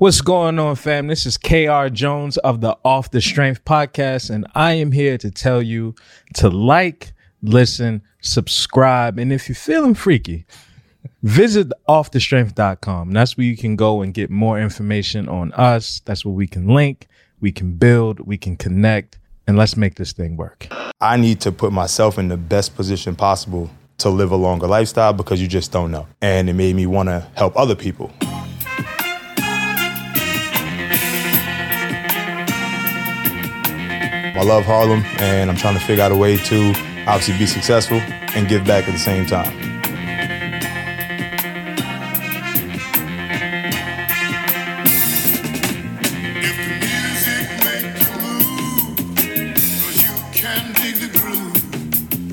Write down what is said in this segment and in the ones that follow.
What's going on, fam? This is KR Jones of the Off the Strength podcast, and I am here to tell you to like, listen, subscribe, and if you're feeling freaky, visit offthestrength.com. That's where you can go and get more information on us. That's where we can link, we can build, we can connect, and let's make this thing work. I need to put myself in the best position possible to live a longer lifestyle because you just don't know. And it made me want to help other people. I love Harlem, and I'm trying to figure out a way to obviously be successful and give back at the same time. If the music make you move, 'cause you can dig the groove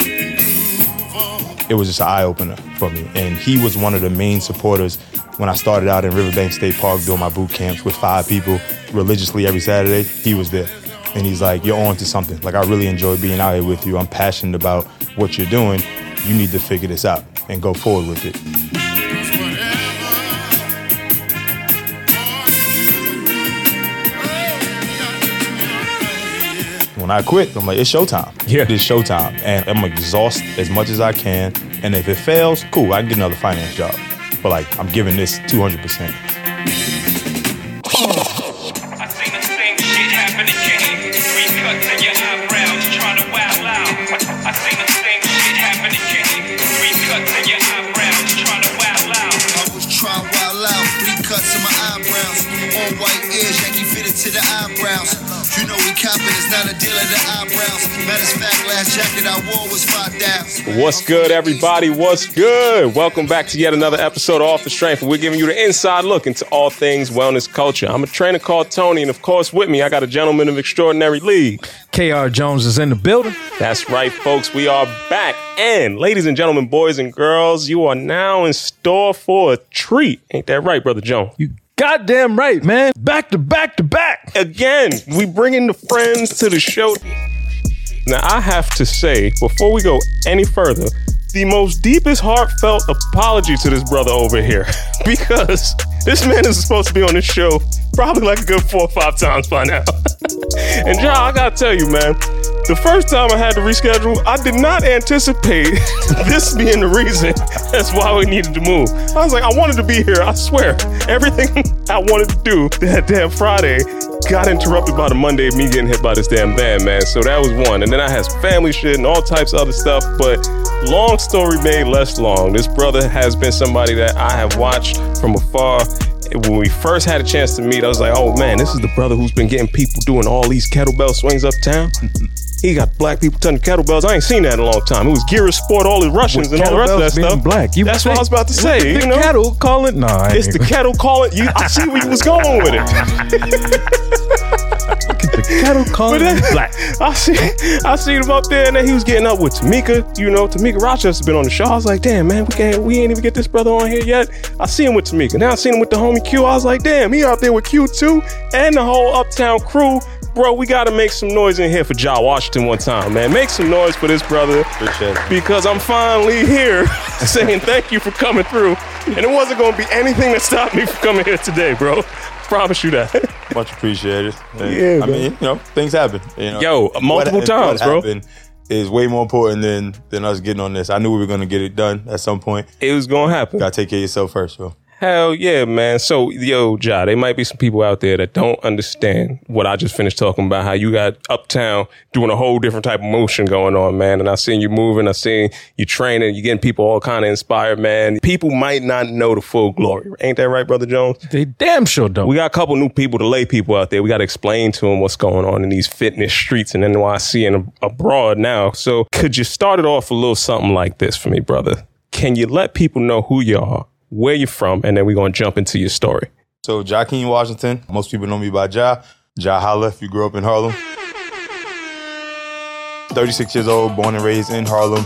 and groove on. it was just an eye opener for me. And he was one of the main supporters when I started out in Riverbank State Park doing my boot camps with five people religiously every Saturday. He was there. And he's like, You're on to something. Like, I really enjoy being out here with you. I'm passionate about what you're doing. You need to figure this out and go forward with it." When I quit, I'm like, It's showtime. Yeah. It's showtime. And I'm exhaust as much as I can. And if it fails, cool, I can get another finance job. But like, I'm giving this 200%. Not a deal of the eyebrows. Matter of fact, last jacket I wore was five down. What's good, everybody? What's good? Welcome back to yet another episode of Off the Strength, where we're giving you the inside look into all things wellness culture. I'm a trainer called Tony, and of course, with me, I got a gentleman of extraordinary league. KR Jones is in the building. That's right, folks. We are back. And, ladies and gentlemen, boys and girls, you are now in store for a treat. Ain't that right, Brother Jones? You goddamn right, man. Back to back to back. again, we bringing the friends to the show. Now, I have to say, before we go any further, the most deepest heartfelt apology to this brother over here because this man is supposed to be on this show probably like a good four or five times by now. and John, I gotta tell you, man, the first time I had to reschedule, I did not anticipate this being the reason that's why we needed to move. I was like, I wanted to be here, I swear. Everything I wanted to do that damn Friday got interrupted by the Monday of me getting hit by this damn band, man. So that was one. And then I had family shit and all types of other stuff. But long story made less long. This brother has been somebody that I have watched from afar. When we first had a chance to meet, I was like, oh man, this is the brother who's been getting people doing all these kettlebell swings uptown. He got black people touching kettlebells. I ain't seen that in a long time. It was Gira Sport, all the Russians and all the rest of that stuff. black. You That's what I was about to say. The You know, kettle call it. No, I it's the kettle calling. You, I see where you was going with it. Look at the kettle call But then, black. I see, I seen him up there, and then he was getting up with Tamika. You know, Tamika Rochester has been on the show. I was like, damn, man, we can't, we ain't even get this brother on here yet. I see him with Tamika. Now I seen him with the homie Q. I was like, damn, he out there with Q too, and the whole Uptown crew. Bro, we gotta make some noise in here for Jah Washington one time, man. Make some noise for this brother. Appreciate it. Because I'm finally here saying thank you for coming through. And it wasn't gonna be anything that stopped me from coming here today, bro. Promise you that. Much appreciated. And, Yeah, I man. mean, you know, things happen. You know, Yo, multiple What- times, bro. happened Is way more important than than us getting on this. I knew we were gonna get it done at some point. It was gonna happen. Gotta take care of yourself first, bro. Hell yeah, man. So, yo, Jah, there might be some people out there that don't understand what I just finished talking about. How you got uptown doing a whole different type of motion going on, man. And I seen you moving. I seen you training. You getting people all kind of inspired, man. People might not know the full glory. Ain't that right, brother Jones? They damn sure don't. We got a couple new people to lay people out there. We got to explain to them what's going on in these fitness streets in NYC and abroad now. So, could you start it off a little something like this for me, brother? Can you let people know who you are, where you're from, and then we're going to jump into your story? So Jahkeen Washington, most people know me by Jah. Jah Holla, if you grew up in Harlem. 36 years old, born and raised in Harlem.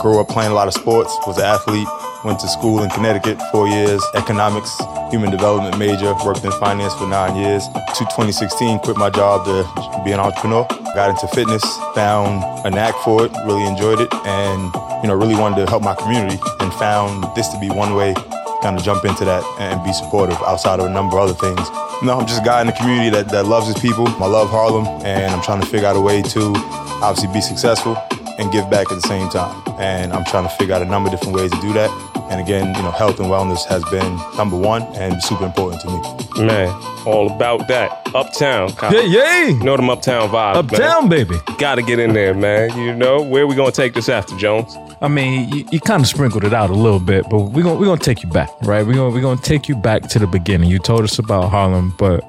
Grew up playing a lot of sports, was an athlete, went to school in Connecticut, four years, economics, human development major, worked in finance for nine years. To 2016, quit my job to be an entrepreneur. Got into fitness, found a knack for it, really enjoyed it, and you know, really wanted to help my community and found this to be one way kind of jump into that and be supportive outside of a number of other things. No, I'm just a guy in the community that, that loves his people. I love Harlem, and I'm trying to figure out a way to obviously be successful and give back at the same time. And I'm trying to figure out a number of different ways to do that. And again, you know, health and wellness has been number one and super important to me. Man, all about that. Uptown. Kyle. Yeah, yay! You know them uptown vibes. Uptown, baby. Got to get in there, man. You know, where we going to take this after, Jones? I mean, you, you kind of sprinkled it out a little bit, but we're gonna we're gonna take you back, right? We're gonna we're gonna take you back to the beginning. You told us about Harlem, but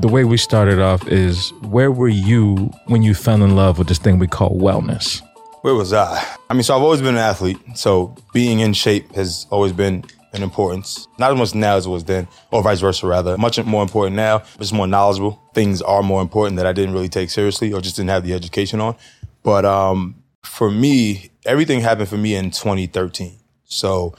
the way we started off is where were you when you fell in love with this thing we call wellness? Where was I? I mean, so I've always been an athlete. So being in shape has always been an importance. Not as much now as it was then, or vice versa, rather. Much more important now, just more knowledgeable. Things are more important that I didn't really take seriously or just didn't have the education on. But um, for me, everything happened for me in 2013. So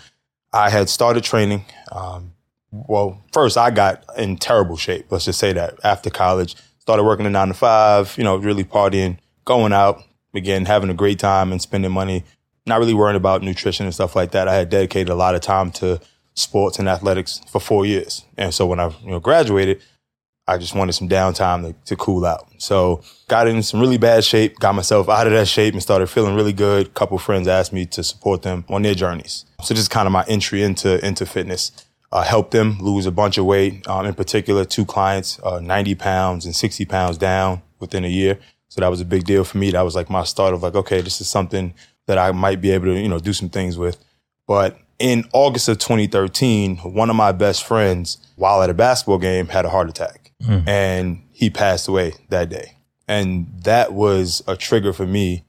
I had started training. Um, well, first I got in terrible shape. Let's just say that after college, started working a nine to five, you know, really partying, going out, again, having a great time and spending money, not really worrying about nutrition and stuff like that. I had dedicated a lot of time to sports and athletics for four years. And so when I you know, graduated, I just wanted some downtime to, to cool out. So got in some really bad shape, got myself out of that shape and started feeling really good. A couple friends asked me to support them on their journeys. So just kind of my entry into, into fitness. Uh, helped them lose a bunch of weight. Um, in particular, two clients, uh, 90 pounds and 60 pounds down within a year. So that was a big deal for me. That was like my start of like, okay, this is something that I might be able to, you know, do some things with. But in August of 2013, one of my best friends, while at a basketball game, had a heart attack and he passed away that day. And that was a trigger for me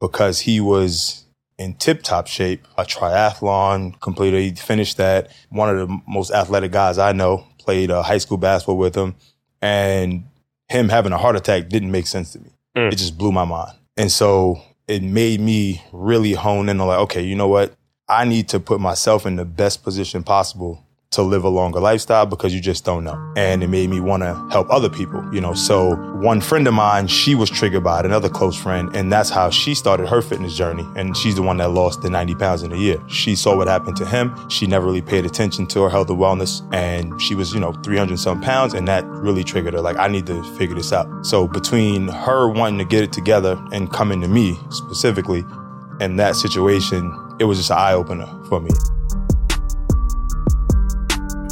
because he was in tip top shape, a triathlon completed. He finished that. One of the most athletic guys I know played uh, high school basketball with him. And him having a heart attack didn't make sense to me. Mm. It just blew my mind. And so it made me really hone in on like, okay, you know what? I need to put myself in the best position possible to live a longer lifestyle because you just don't know. And it made me want to help other people, you know. So one friend of mine, she was triggered by it, another close friend, and that's how she started her fitness journey. And she's the one that lost the 90 pounds in a year. She saw what happened to him. She never really paid attention to her health and wellness. And she was, you know, 300 some pounds. And that really triggered her. Like, I need to figure this out. So between her wanting to get it together and coming to me specifically in that situation, it was just an eye opener for me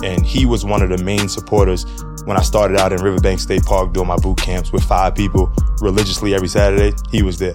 and he was one of the main supporters when I started out in Riverbank State Park doing my boot camps with five people religiously every Saturday. He was there.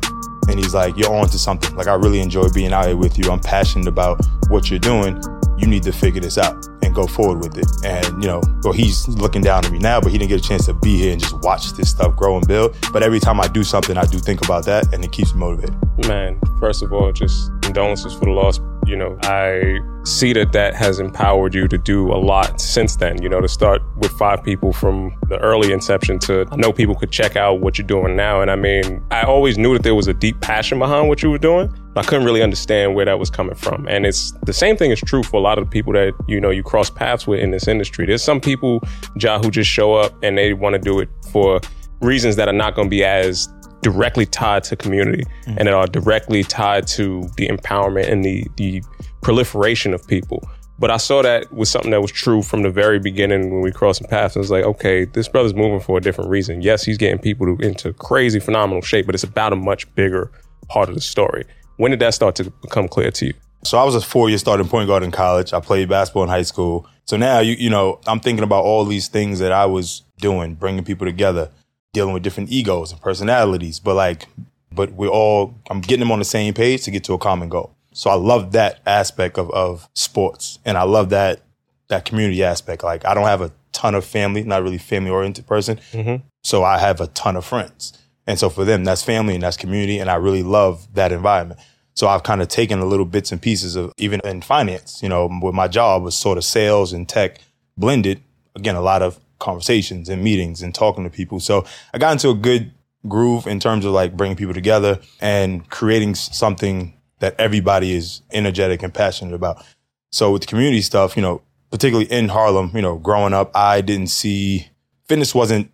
And he's like, You're on to something. Like, I really enjoy being out here with you. I'm passionate about what you're doing. You need to figure this out and go forward with it. And, you know, well, he's looking down at me now, but he didn't get a chance to be here and just watch this stuff grow and build. But every time I do something, I do think about that and it keeps me motivated. Man, first of all, just condolences for the loss. You know, I see that that has empowered you to do a lot since then. You know, to start with five people from the early inception to I know people could check out what you're doing now. And I mean, I always knew that there was a deep passion behind what you were doing. I couldn't really understand where that was coming from. And it's the same thing is true for a lot of the people that, you know, you cross paths with in this industry. There's some people, Jah, who just show up and they want to do it for reasons that are not going to be as directly tied to community mm-hmm. and that are directly tied to the empowerment and the the proliferation of people. But I saw that was something that was true from the very beginning when we crossed paths. I was like, okay, this brother's moving for a different reason. Yes, he's getting people to, into crazy, phenomenal shape, but it's about a much bigger part of the story. When did that start to become clear to you? So I was a four year starting point guard in college. I played basketball in high school. So now you you know I'm thinking about all these things that I was doing, bringing people together, dealing with different egos and personalities. But like, but we're all I'm getting them on the same page to get to a common goal. So I love that aspect of of sports, and I love that that community aspect. Like I don't have a ton of family, not really family oriented person. Mm-hmm. So I have a ton of friends. And so for them, that's family and that's community. And I really love that environment. So I've kind of taken a little bits and pieces of even in finance, you know, with my job was sort of sales and tech blended. Again, a lot of conversations and meetings and talking to people. So I got into a good groove in terms of like bringing people together and creating something that everybody is energetic and passionate about. So with the community stuff, you know, particularly in Harlem, you know, growing up, I didn't see fitness wasn't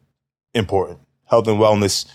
important. Health and wellness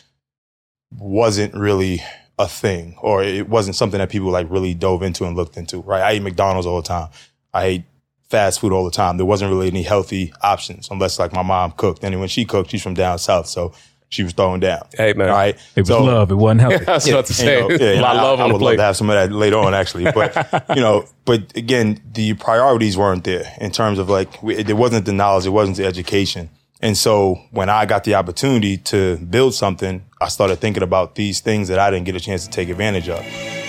wasn't really a thing or it wasn't something that people like really dove into and looked into, right? I eat McDonald's all the time. I ate fast food all the time. There wasn't really any healthy options unless like my mom cooked. And when she cooked, she's from down south, so she was throwing down. Hey, man. All right. It was So- love. It wasn't healthy. I was about to you know, yeah, a lot of love I, on I would love to have some of that later on, actually. But you know, but again, the priorities weren't there in terms of like we, there wasn't the knowledge, it wasn't the education, and so when I got the opportunity to build something, I started thinking about these things that I didn't get a chance to take advantage of.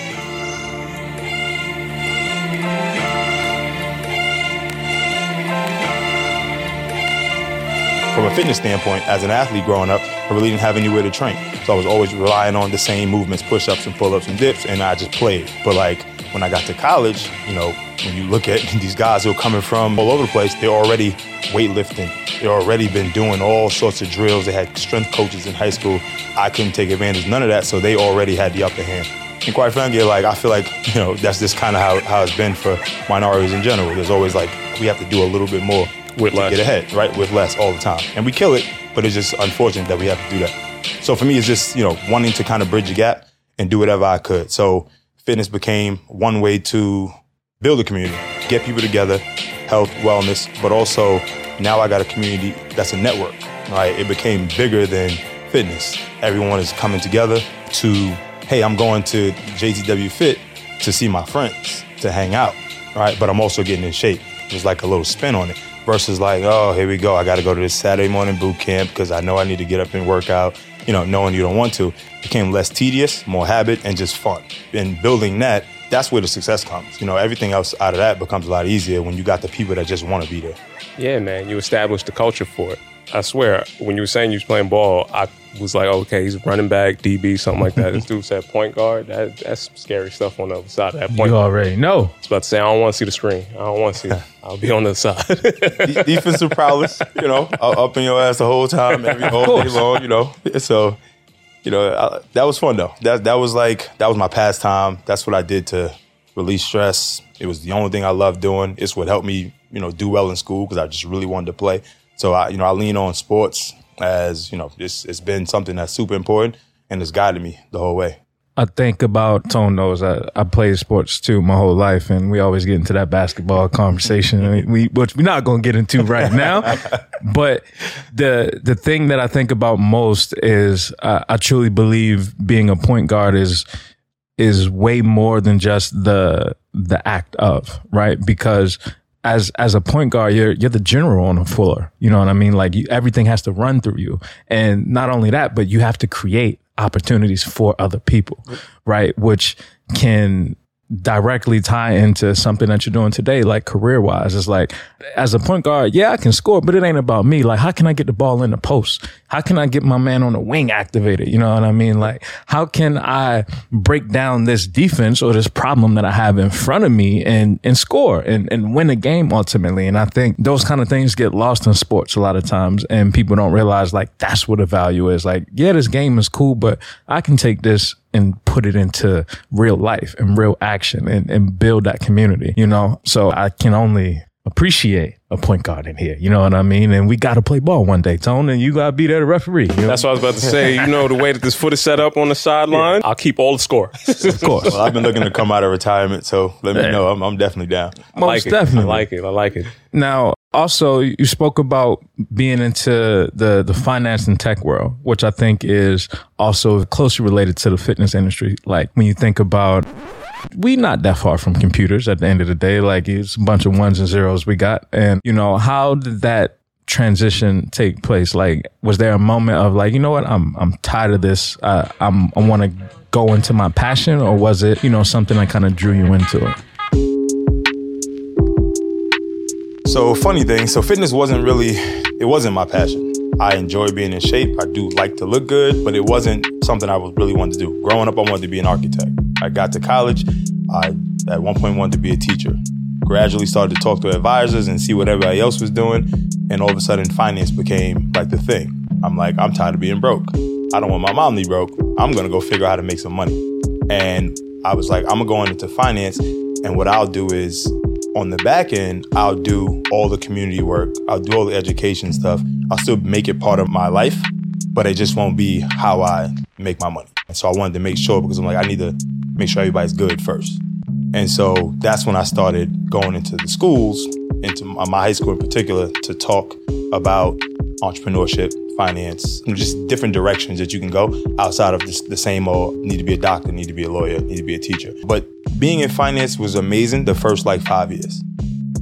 From a fitness standpoint, as an athlete growing up, I really didn't have anywhere to train. So I was always relying on the same movements, push ups and pull ups and dips, and I just played. But like when I got to college, you know, when you look at these guys who are coming from all over the place, they're already weightlifting. They've already been doing all sorts of drills. They had strength coaches in high school. I couldn't take advantage of none of that, so they already had the upper hand. And quite frankly, like I feel like, you know, that's just kind of how, how it's been for minorities in general. There's always like we have to do a little bit more With to less. get ahead, right? With less all the time. And we kill it, but it's just unfortunate that we have to do that. So for me, it's just, you know, wanting to kind of bridge the gap and do whatever I could. So fitness became one way to build a community, get people together, health, wellness, but also now I got a community that's a network, right? It became bigger than fitness. Everyone is coming together to, hey, I'm going to JTW Fit to see my friends, to hang out, right? But I'm also getting in shape. There's like a little spin on it versus like, oh, here we go. I got to go to this Saturday morning boot camp because I know I need to get up and work out, you know, knowing you don't want to. Became less tedious, more habit, and just fun. And building that, that's where the success comes. You know, everything else out of that becomes a lot easier when you got the people that just want to be there. Yeah, man, you established the culture for it. I swear, when you were saying you was playing ball, I was like, okay, he's running back, DB, something like that. this dude said point guard. That, that's scary stuff on the other side of that point. You guard. already know. I was about to say, I don't want to see the screen. I don't want to see it. I'll be on the side. De- defensive prowess, you know, up in your ass the whole time, every whole day long, you know. So, you know, I, that was fun though. That that was like that was my pastime. That's what I did to release stress. It was the only thing I loved doing. It's what helped me, you know, do well in school because I just really wanted to play. So I, you know, I lean on sports as you know, it's it's been something that's super important and it's guided me the whole way. I think about Tone knows I, I played sports too my whole life, and we always get into that basketball conversation. We, we which we're not going to get into right now, but the the thing that I think about most is uh, I truly believe being a point guard is is way more than just the the act of right because as as a point guard you're you're the general on the floor you know what i mean? Like you, everything has to run through you. And not only that but you have to create opportunities for other people right? Which can directly tie into something that you're doing today like career wise it's like as a point guard yeah i can score but it ain't about me. Like how can i get the ball in the post? How can i get my man on the wing activated? You know what i mean? Like how can i break down this defense or this problem that i have in front of me and and score and and win a game ultimately? And i think those kind of things get lost in sports a lot of times and people don't realize like that's what the value is. Like yeah this game is cool but i can take this and put it into real life and real action and, and build that community, you know? So I can only appreciate a point guard in here. You know what I mean? And we got to play ball one day, Tone, and you got to be there to referee. You know? That's what I was about to say. You know, the way that this foot is set up on the sideline, I'll keep all the score. of course. Well, I've been looking to come out of retirement, so let me know. I'm, I'm definitely down. I like Most it. definitely. I like it. I like it. Now, also, you spoke about being into the the finance and tech world, which I think is also closely related to the fitness industry. Like when you think about, we not that far from computers at the end of the day. Like it's a bunch of ones and zeros we got, and you know how did that transition take place? Like, was there a moment of like, you know what, I'm I'm tired of this. Uh, I'm I want to go into my passion, or was it you know something that kind of drew you into it? So funny thing, so fitness wasn't really, it wasn't my passion. I enjoy being in shape. I do like to look good, but it wasn't something I was really wanted to do. Growing up, I wanted to be an architect. I got to college. I at one point wanted to be a teacher. Gradually started to talk to advisors and see what everybody else was doing, and all of a sudden, finance became like the thing. I'm like, I'm tired of being broke. I don't want my mom to be broke. I'm gonna go figure out how to make some money. And I was like, I'm gonna go into finance, and what I'll do is on the back end, I'll do all the community work. I'll do all the education stuff. I'll still make it part of my life, but it just won't be how I make my money. And so I wanted to make sure because I'm like, I need to make sure everybody's good first. And so that's when I started going into the schools into my high school in particular to talk about entrepreneurship, finance, just different directions that you can go outside of this, the same old need to be a doctor, need to be a lawyer, need to be a teacher. But being in finance was amazing the first like five years.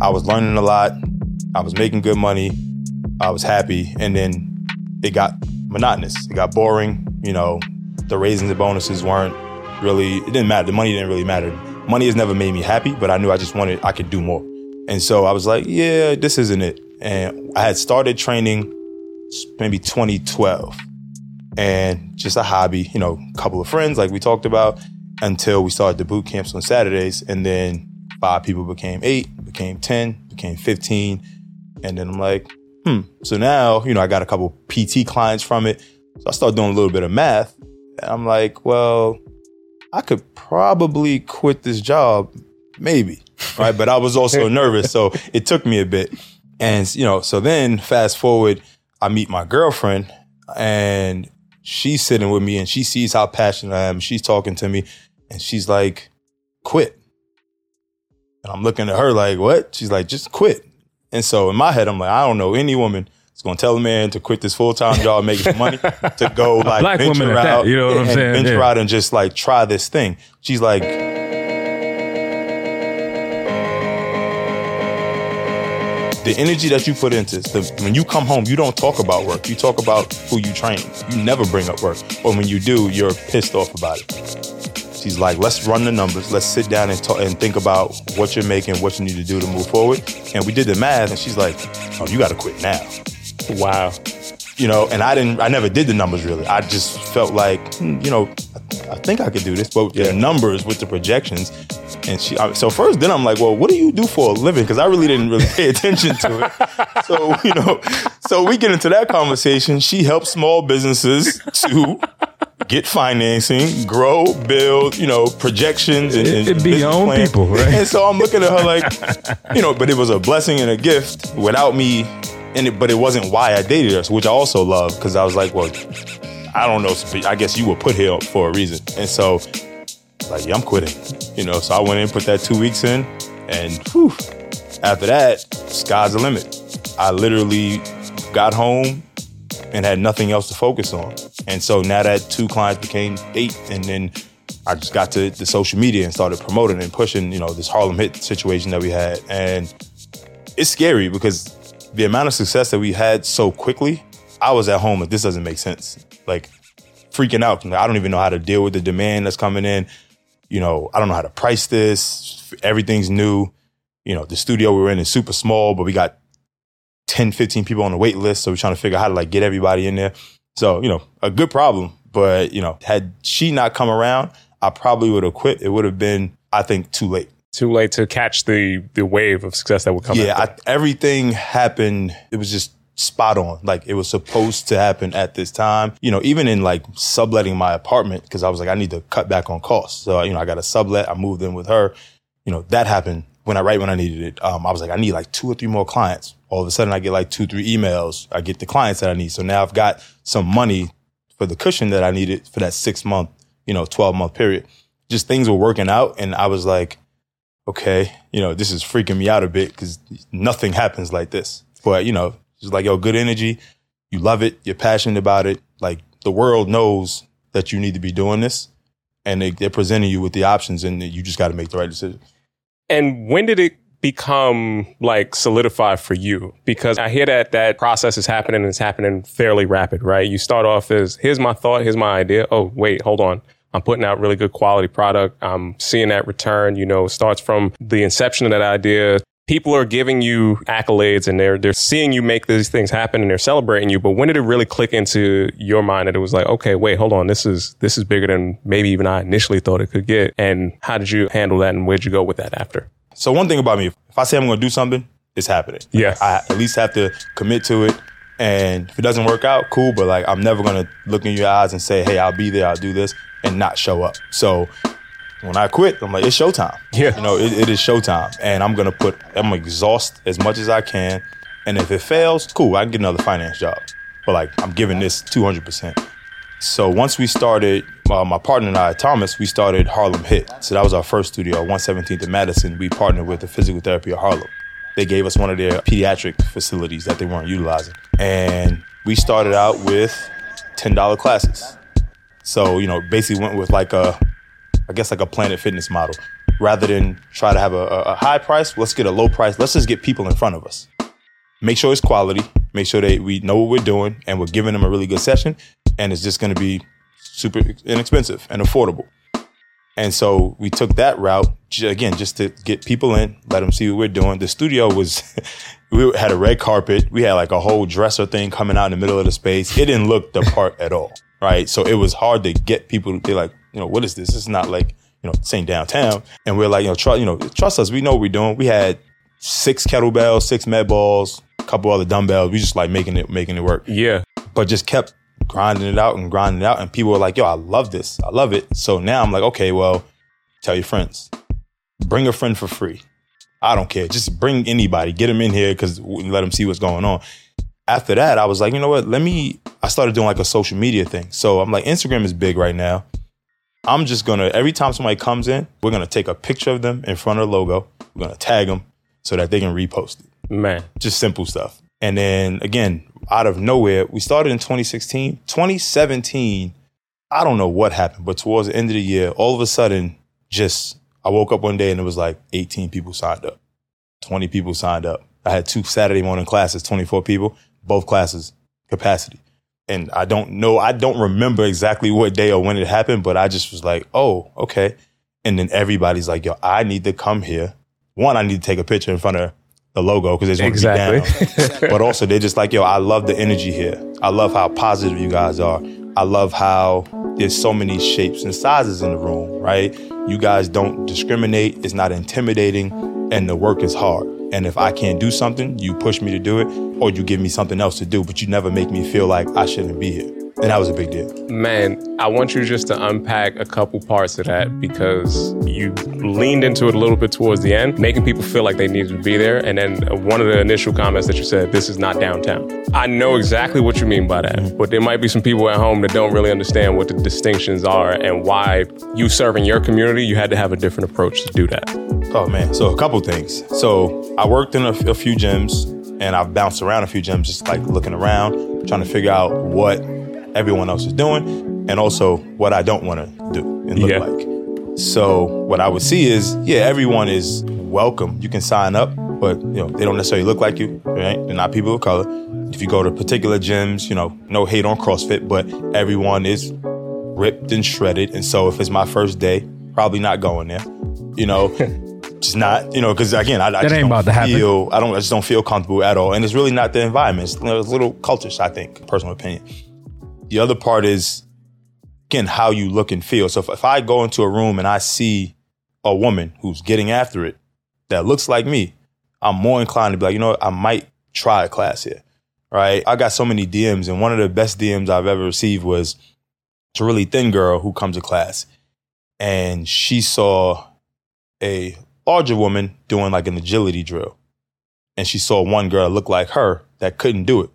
I was learning a lot. I was making good money. I was happy. And then it got monotonous. It got boring. You know, the raisins and bonuses weren't really, it didn't matter. The money didn't really matter. Money has never made me happy, but I knew I just wanted, I could do more. And so I was like, yeah, this isn't it. And I had started training maybe 2012 and just a hobby, you know, a couple of friends like we talked about until we started the boot camps on Saturdays. And then five people became eight, became 10, became 15. And then I'm like, hmm. So now, you know, I got a couple PT clients from it. So I started doing a little bit of math. And I'm like, well, I could probably quit this job, maybe. Right. But I was also nervous. So it took me a bit. And, you know, so then fast forward, I meet my girlfriend and she's sitting with me and she sees how passionate I am. She's talking to me and she's like, quit. And I'm looking at her like, what? She's like, just quit. And so in my head, I'm like, I don't know any woman that's gonna tell a man to quit this full time job, making some money, to go like black venture woman at that, out, you know what I'm saying? venture Yeah. out and just like try this thing. She's like, the energy that you put into the, when you come home, you don't talk about work. You talk about who you train. You never bring up work. Or when you do, you're pissed off about it. She's like, let's run the numbers. Let's sit down and talk and think about what you're making, what you need to do to move forward. And we did the math, and she's like, oh, you got to quit now. Wow. You know, and I didn't, I never did the numbers really. I just felt like, hmm, you know, I, think I could do this, but the numbers with the projections. And she, I, so first, then I'm like, well, what do you do for a living? Because I really didn't really pay attention to it. So you know, so we get into that conversation. She helps small businesses to get financing, grow, build, you know, projections and, and it be own plan. people, right? And so I'm looking at her like, you know, but it was a blessing and a gift without me. And it, but it wasn't why I dated her, which I also love because I was like, well, I don't know. I guess you were put here for a reason. And so, like, yeah, I'm quitting. You know, so I went in, put that two weeks in, and whew, after that, sky's the limit. I literally got home and had nothing else to focus on. And so now that two clients became eight, and then I just got to the social media and started promoting and pushing, you know, this Harlem HIIT situation that we had. And it's scary because the amount of success that we had so quickly, I was at home like this doesn't make sense. Like freaking out. I don't even know how to deal with the demand that's coming in. You know, I don't know how to price this. Everything's new. You know, the studio we were in is super small, but we got 10, 15 people on the wait list. So we're trying to figure out how to like get everybody in there. So, you know, a good problem. But, you know, had she not come around, I probably would have quit. It would have been, I think, too late. Too late to catch the the wave of success that would come. Yeah. I, everything happened. It was just spot on. Like it was supposed to happen at this time. You know, even in like subletting my apartment because I was like, I need to cut back on costs. So you know, I got a sublet. I moved in with her. You know, that happened when I right when I needed it. Um, I was like, I need like two or three more clients. All of a sudden, I get like two, three emails. I get the clients that I need. So now I've got some money for the cushion that I needed for that six month, you know, twelve month period. Just things were working out, and I was like okay, you know, this is freaking me out a bit because nothing happens like this. But, you know, just like, yo, good energy. You love it. You're passionate about it. Like the world knows that you need to be doing this and they, they're presenting you with the options and you just got to make the right decision. And when did it become like solidified for you? Because I hear that that process is happening and it's happening fairly rapid, right? You start off as here's my thought, here's my idea. Oh, wait, hold on. I'm putting out really good quality product. I'm seeing that return, you know, starts from the inception of that idea. People are giving you accolades and they're they're seeing you make these things happen and they're celebrating you. But when did it really click into your mind that it was like, okay, wait, hold on, this is this is bigger than maybe even I initially thought it could get? And how did you handle that and where'd you go with that after? So one thing about me, if I say I'm going to do something, it's happening. Yeah. I at least have to commit to it. And if it doesn't work out, cool. But like, I'm never going to look in your eyes and say, Hey, I'll be there. I'll do this and not show up. So when I quit, I'm like, it's showtime. Yeah. You know, it, it is showtime. And I'm going to put, I'm going to exhaust as much as I can. And if it fails, cool. I can get another finance job. But like, I'm giving this 200%. So once we started, uh, my partner and I, Thomas, we started Harlem HIIT. So that was our first studio, 117th and Madison. We partnered with the Physical Therapy of Harlem. they gave us one of their pediatric facilities that they weren't utilizing. And we started out with $10 classes. So, you know, basically went with like a, I guess like a Planet Fitness model. Rather than try to have a, a, high price, let's get a low price. Let's just get people in front of us. Make sure it's quality. Make sure that we know what we're doing and we're giving them a really good session. And it's just going to be super inexpensive and affordable. And so we took that route again, just to get people in, let them see what we're doing. The studio was, we had a red carpet. We had like a whole dresser thing coming out in the middle of the space. It didn't look the part at all. Right. So it was hard to get people to be like, you know, what is this? It's not like, you know, same downtown. And we're like, you know, trust, you know, trust us. We know what we're doing. We had six kettlebells, six med balls, a couple other dumbbells. We just like making it, making it work Yeah. but just kept grinding it out and grinding it out. And people were like, yo, I love this. I love it. So now I'm like, okay, well, tell your friends. Bring a friend for free. I don't care. Just bring anybody. Get them in here because let them see what's going on. After that, I was like, you know what? Let me. I started doing like a social media thing. So I'm like, Instagram is big right now. I'm just gonna every time somebody comes in, we're gonna take a picture of them in front of the logo. We're gonna tag them so that they can repost it Man. just simple stuff. And then again, out of nowhere, we started in 2016. 2017, I don't know what happened, but towards the end of the year, all of a sudden, just I woke up one day and it was like 18 people signed up, 20 people signed up. I had two Saturday morning classes, 24 people, both classes capacity. And I don't know, I don't remember exactly what day or when it happened, but I just was like, oh, okay. And then everybody's like, yo, I need to come here. One, I need to take a picture in front of the logo because they just want to be down. but also, they're just like, yo, I love the energy here. I love how positive you guys are. I love how there's so many shapes and sizes in the room, right? You guys don't discriminate. It's not intimidating, and the work is hard. And if I can't do something, you push me to do it, or you give me something else to do, but you never make me feel like I shouldn't be here. And that was a big deal. Man, I want you just to unpack a couple parts of that because you leaned into it a little bit towards the end, making people feel like they needed to be there. And then one of the initial comments that you said, this is not downtown. I know exactly what you mean by that, mm-hmm. but there might be some people at home that don't really understand what the distinctions are and why you serving your community, you had to have a different approach to do that. Oh man, so a couple things. So I worked in a, a few gyms and I've bounced around a few gyms, just like looking around, trying to figure out what everyone else is doing and also what I don't want to do and look Yeah. like. So what I would see is, yeah, everyone is welcome. You can sign up, but you know they don't necessarily look like you, right? They're not people of color. If you go to particular gyms, you know, no hate on CrossFit, but everyone is ripped and shredded. And so if it's my first day, probably not going there. You know, just not. You know, because again, I, I just ain't don't about to happen. feel. I don't. I just don't feel comfortable at all. And it's really not the environment. It's, you know, it's a little cultish. I think, personal opinion. The other part is again how you look and feel. So if, if I go into a room and I see a woman who's getting after it that looks like me, I'm more inclined to be like, you know, what, I might try a class here. Right? I got so many DMs, and one of the best DMs I've ever received was it's a really thin girl who comes to class, and she saw a larger woman doing like an agility drill, and she saw one girl looked like her that couldn't do it,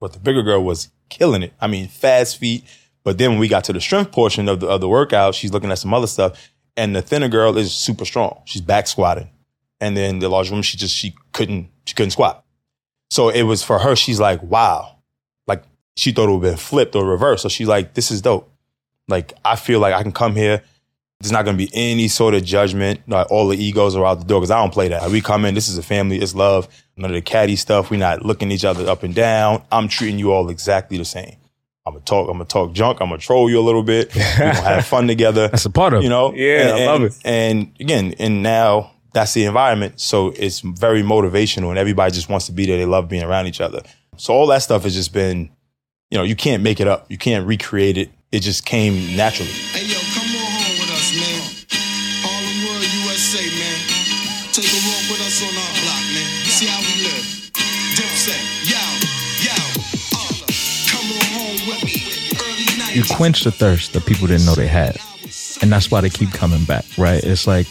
but the bigger girl was killing it. I mean, fast feet. But then when we got to the strength portion of the of the workout, she's looking at some other stuff, and the thinner girl is super strong. She's back squatting, and then the larger woman, she just she couldn't she couldn't squat. So it was for her. She's like, wow, like she thought it would have been flipped or reversed. So she's like, this is dope. Like I feel like I can come here. There's not going to be any sort of judgment. Like all the egos are out the door because I don't play that. Like, we come in. This is a family. It's love. None of the catty stuff. We're not looking each other up and down. I'm treating you all exactly the same. I'm gonna talk. I'm gonna talk junk. I'm gonna troll you a little bit. We're gonna have fun together. That's a part of you know. Yeah, and, I love and- it. And again, and now that's the environment. So it's very motivational, and everybody just wants to be there. They love being around each other. So all that stuff has just been, you know, you can't make it up. You can't recreate it. It just came naturally. Hey you quench the thirst that people didn't know they had and that's why they keep coming back right it's like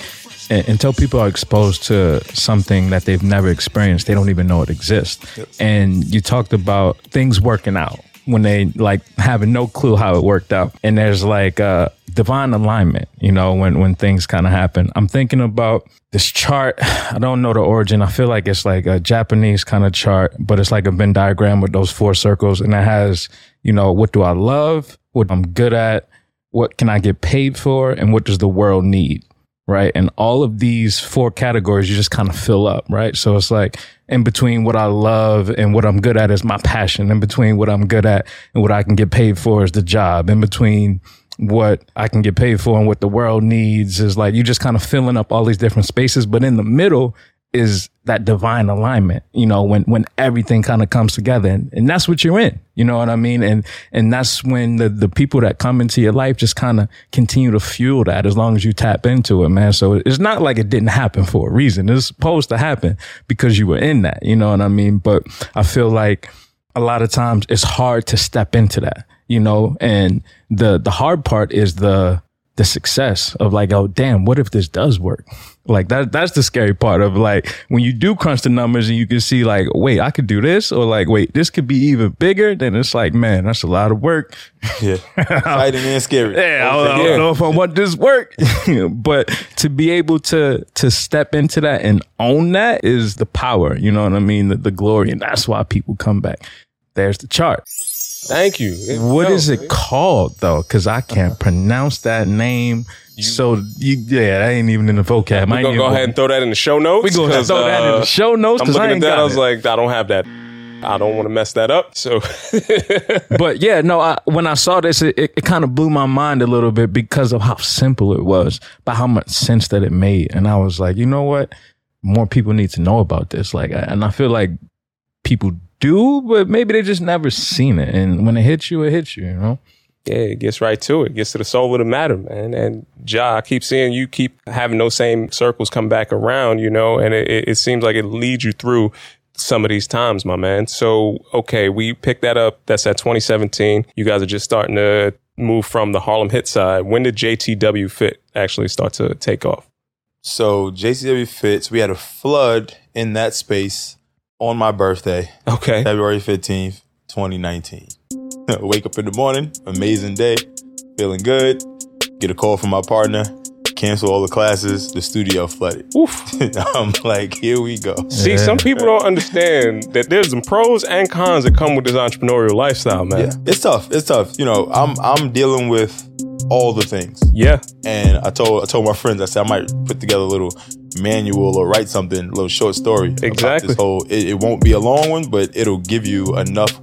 until people are exposed to something that they've never experienced they don't even know it exists and you talked about things working out when they like having no clue how it worked out. And there's like uh divine alignment, you know, when when things kind of happen. I'm thinking about this chart. I don't know the origin. I feel like it's like a Japanese kind of chart, but it's like a Venn diagram with those four circles and it has, you know, what do I love, what I'm good at, what can I get paid for, and what does the world need? right? And all of these four categories you just kind of fill up, right? So it's like in between what I love and what I'm good at is my passion. In between what I'm good at and what I can get paid for is the job. In between what I can get paid for and what the world needs is like you just kind of filling up all these different spaces. But in the middle is that divine alignment, you know, when, when everything kind of comes together and, and that's what you're in, you know what I mean? And, and that's when the, the people that come into your life just kind of continue to fuel that as long as you tap into it, man. So it's not like it didn't happen for a reason. It's supposed to happen because you were in that, you know what I mean? But I feel like a lot of times it's hard to step into that, you know, and the, the hard part is the, the success of like, oh, damn, what if this does work? Like that, that's the scary part of like when you do crunch the numbers and you can see like, wait, I could do this or like, wait, this could be even bigger. Then it's like, man, that's a lot of work. Yeah, Fighting and scary. Yeah, I, don't- I don't know if I want this work, but to be able to to step into that and own that is the power. You know what I mean? The, the glory, and that's why people come back. There's the chart. Thank you. What Yo, is it called though? Because I can't pronounce that name. so you, yeah, that ain't even in the vocab. We're gonna go ahead and throw that in the show notes. we gonna throw that in uh, the show notes I'm because looking I at that. I was it. like, I don't have that. I don't want to mess that up. So but yeah, no, I, when I saw this, it, it, it kind of blew my mind a little bit because of how simple it was, but how much sense that it made. And I was like, you know what? More people need to know about this. Like, and I feel like people do, but maybe they just never seen it. And when it hits you, it hits you, you know? yeah, it gets right to it. Gets to the soul of the matter, man. And Jah, I keep seeing you keep having those same circles come back around, you know, and it, it- it seems like it leads you through some of these times, my man. So, okay, we picked that up. That's at 2017. You guys are just starting to move from the Harlem HIIT side. When did JTW Fit actually start to take off? So JTW Fits, we had a flood in that space on my birthday, Okay. February 15th, 2019. Wake up in the morning, amazing day, feeling good. Get a call from my partner, cancel all the classes, the studio flooded. Oof. I'm like, here we go. See, some people don't understand that there's some pros and cons that come with this entrepreneurial lifestyle, man. Yeah, it's tough. It's tough. You know, I'm I'm dealing with all the things. Yeah. And I told I told my friends, I said I might put together a little manual or write something, a little short story. about Exactly. This whole it, it won't be a long one, but it'll give you enough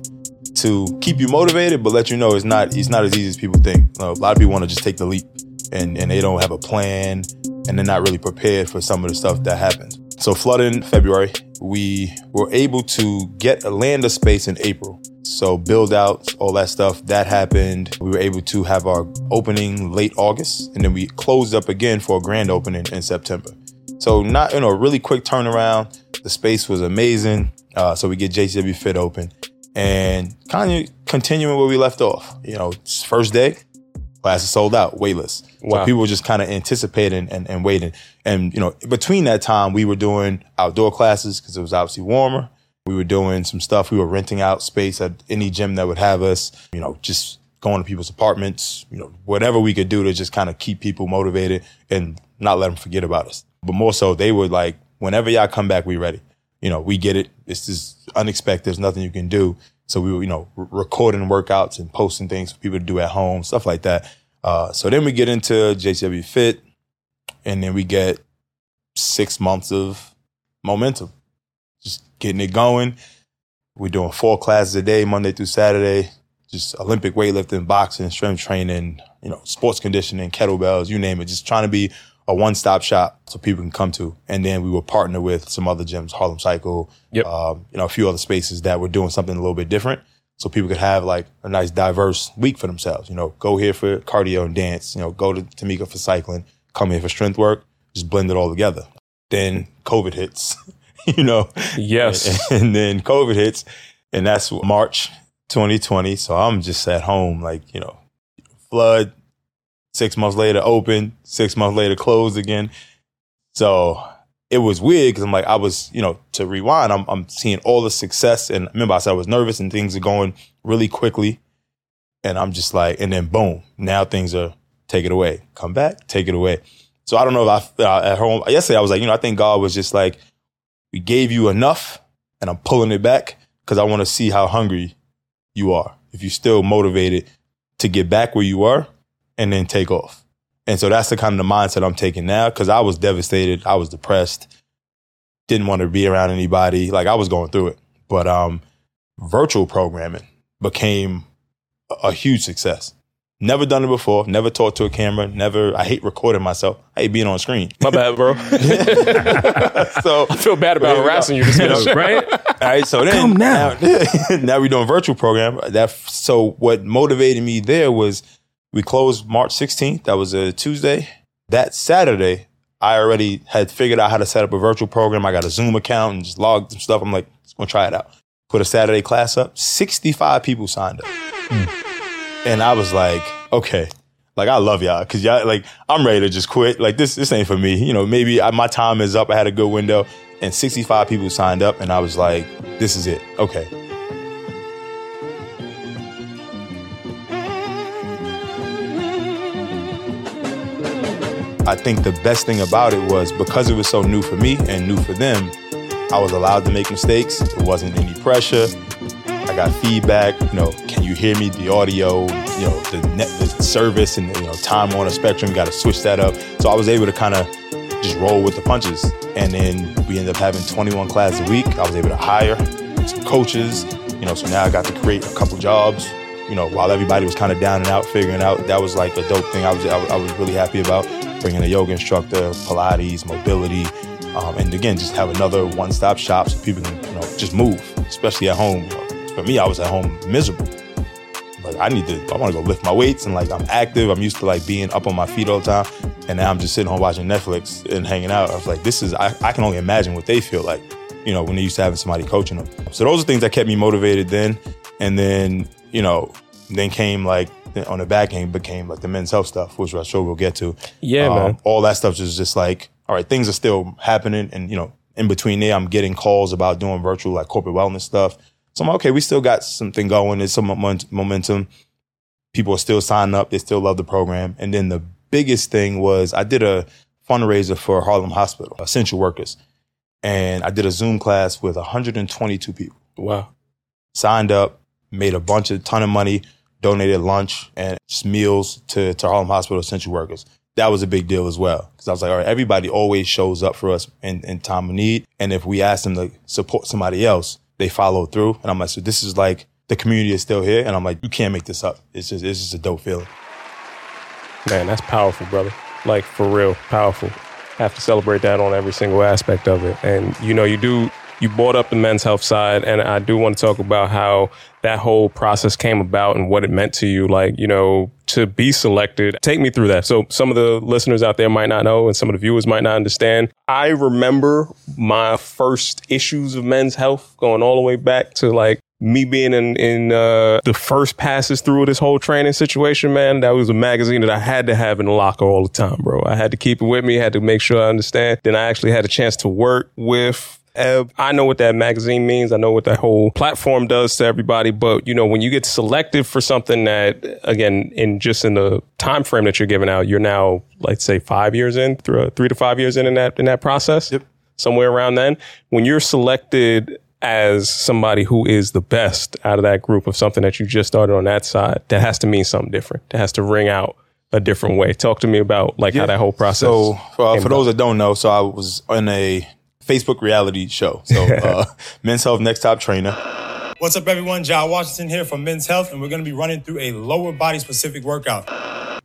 to keep you motivated, but let you know it's not it's not as easy as people think. You know, a lot of people want to just take the leap and, and they don't have a plan and they're not really prepared for some of the stuff that happens. So flooding in February, we were able to get a land of space in April. So build out all that stuff that happened. We were able to have our opening late August, and then we closed up again for a grand opening in September. So not you know a really quick turnaround. The space was amazing. Uh, so we get JTW Fit open and kind of continuing where we left off. You know, first day, classes sold out, waitlist. Wow. So people were just kind of anticipating and, and waiting. And, you know, between that time, we were doing outdoor classes because it was obviously warmer. We were doing some stuff. We were renting out space at any gym that would have us, you know, just going to people's apartments, you know, whatever we could do to just kind of keep people motivated and not let them forget about us. But more so, they were like, whenever y'all come back, we ready. You know, we get it. This is unexpected. There's nothing you can do. So we were, you know, r- recording workouts and posting things for people to do at home, stuff like that. Uh, so then we get into JTW Fit, and then we get six months of momentum, just getting it going. We're doing four classes a day, Monday through Saturday, just Olympic weightlifting, boxing, strength training, you know, sports conditioning, kettlebells, you name it. Just trying to be a one-stop shop so people can come to. And then we will partner with some other gyms, Harlem Cycle, Yep. um, you know, a few other spaces that were doing something a little bit different. So people could have like a nice diverse week for themselves. You know, go here for cardio and dance, you know, go to Tamika for cycling, come here for strength work, just blend it all together. Then COVID hits, you know, Yes. and then COVID hits, and that's March 2020. So I'm just at home, like, you know, flood, six months later open, six months later closed again. So it was weird because I'm like, I was, you know, to rewind, I'm, I'm seeing all the success. And remember, I said I was nervous and things are going really quickly. And I'm just like, and then boom, now things are take it away. Come back, take it away. So I don't know if I, uh, at home, yesterday I was like, you know, I think God was just like, we gave you enough and I'm pulling it back because I want to see how hungry you are. If you're still motivated to get back where you were and then take off. And so that's the kind of the mindset I'm taking now because I was devastated. I was depressed. Didn't want to be around anybody. Like I was going through it. But um, virtual programming became a huge success. Never done it before. Never talked to a camera. Never. I hate recording myself. I hate being on screen. My bad, bro. so I feel bad about harassing you this minute. right? all right, so then Come now. now, now we're doing virtual program. That so what motivated me there was we closed March 16th. That was a Tuesday. That Saturday, I already had figured out how to set up a virtual program. I got a Zoom account and just logged some stuff. I'm like, let's go try it out. Put a Saturday class up. 65 people signed up. Hmm. And I was like, okay, like I love y'all because y'all like I'm ready to just quit. Like this, this ain't for me. You know, maybe I, my time is up. I had a good window, and 65 people signed up, and I was like, this is it. Okay. I think the best thing about it was because it was so new for me and new for them, I was allowed to make mistakes. It wasn't any pressure. I got feedback. You know, can you hear me? The audio, you know, the net, the service, and you know, time on a spectrum. Got to switch that up. So I was able to kind of just roll with the punches. And then we ended up having 21 classes a week. I was able to hire some coaches. You know, so now I got to create a couple jobs. You know, while everybody was kind of down and out, figuring out that was like a dope thing. I was I, was- really happy about bringing a yoga instructor, Pilates, mobility, um, and again, just have another one-stop shop so people can you know just move, especially at home. You know, for me, I was at home miserable. Like I need to, I want to go lift my weights and like I'm active. I'm used to like being up on my feet all the time, and now I'm just sitting home watching Netflix and hanging out. I was like, this is, I, I can only imagine what they feel like, you know, when they're used to having somebody coaching them. So those are things that kept me motivated then, and then you know, then came like on the back end became like the men's health stuff, which I'm sure we'll get to. Yeah, Um, man. All that stuff is just like, all right, things are still happening, and you know, in between there, I'm getting calls about doing virtual like corporate wellness stuff. So I'm like, okay, we still got something going. There's some momentum. People are still signing up. They still love the program. And then the biggest thing was I did a fundraiser for Harlem Hospital, uh, essential workers, and I did a Zoom class with 122 people Wow. signed up, made a bunch of ton of money, donated lunch and meals to, to Harlem Hospital essential workers. That was a big deal as well. Cause I was like, all right, everybody always shows up for us in, in time of need. And if we ask them to support somebody else, they follow through. And I'm like, so this is like the community is still here. And I'm like, you can't make this up. It's just, it's just a dope feeling. Man, that's powerful, brother. Like for real, powerful. Have to celebrate that on every single aspect of it. And you know, you do you brought up the men's health side, and I do want to talk about how that whole process came about and what it meant to you. Like, you know, to be selected. Take me through that. So some of the listeners out there might not know, and some of the viewers might not understand. I remember my first issues of men's health going all the way back to like me being in in uh, the first passes through this whole training situation, man, that was a magazine that I had to have in the locker all the time, bro. I had to keep it with me, had to make sure I understand. Then I actually had a chance to work with Eb. I know what that magazine means. I know what that whole platform does to everybody. But you know, when you get selected for something that, again, in just in the time frame that you're giving out, you're now, let's say, five years in, three, three to five years in in that in that process. Yep. Somewhere around then, when you're selected as somebody who is the best out of that group of something that you just started on that side, that has to mean something different. That has to ring out a different way. Talk to me about like how that whole process. So uh, for those that don't know, so I was in a Facebook reality show. So uh, Men's Health Next Top Trainer. What's up, everyone? Jah Washington here from Men's Health, and we're going to be running through a lower body specific workout.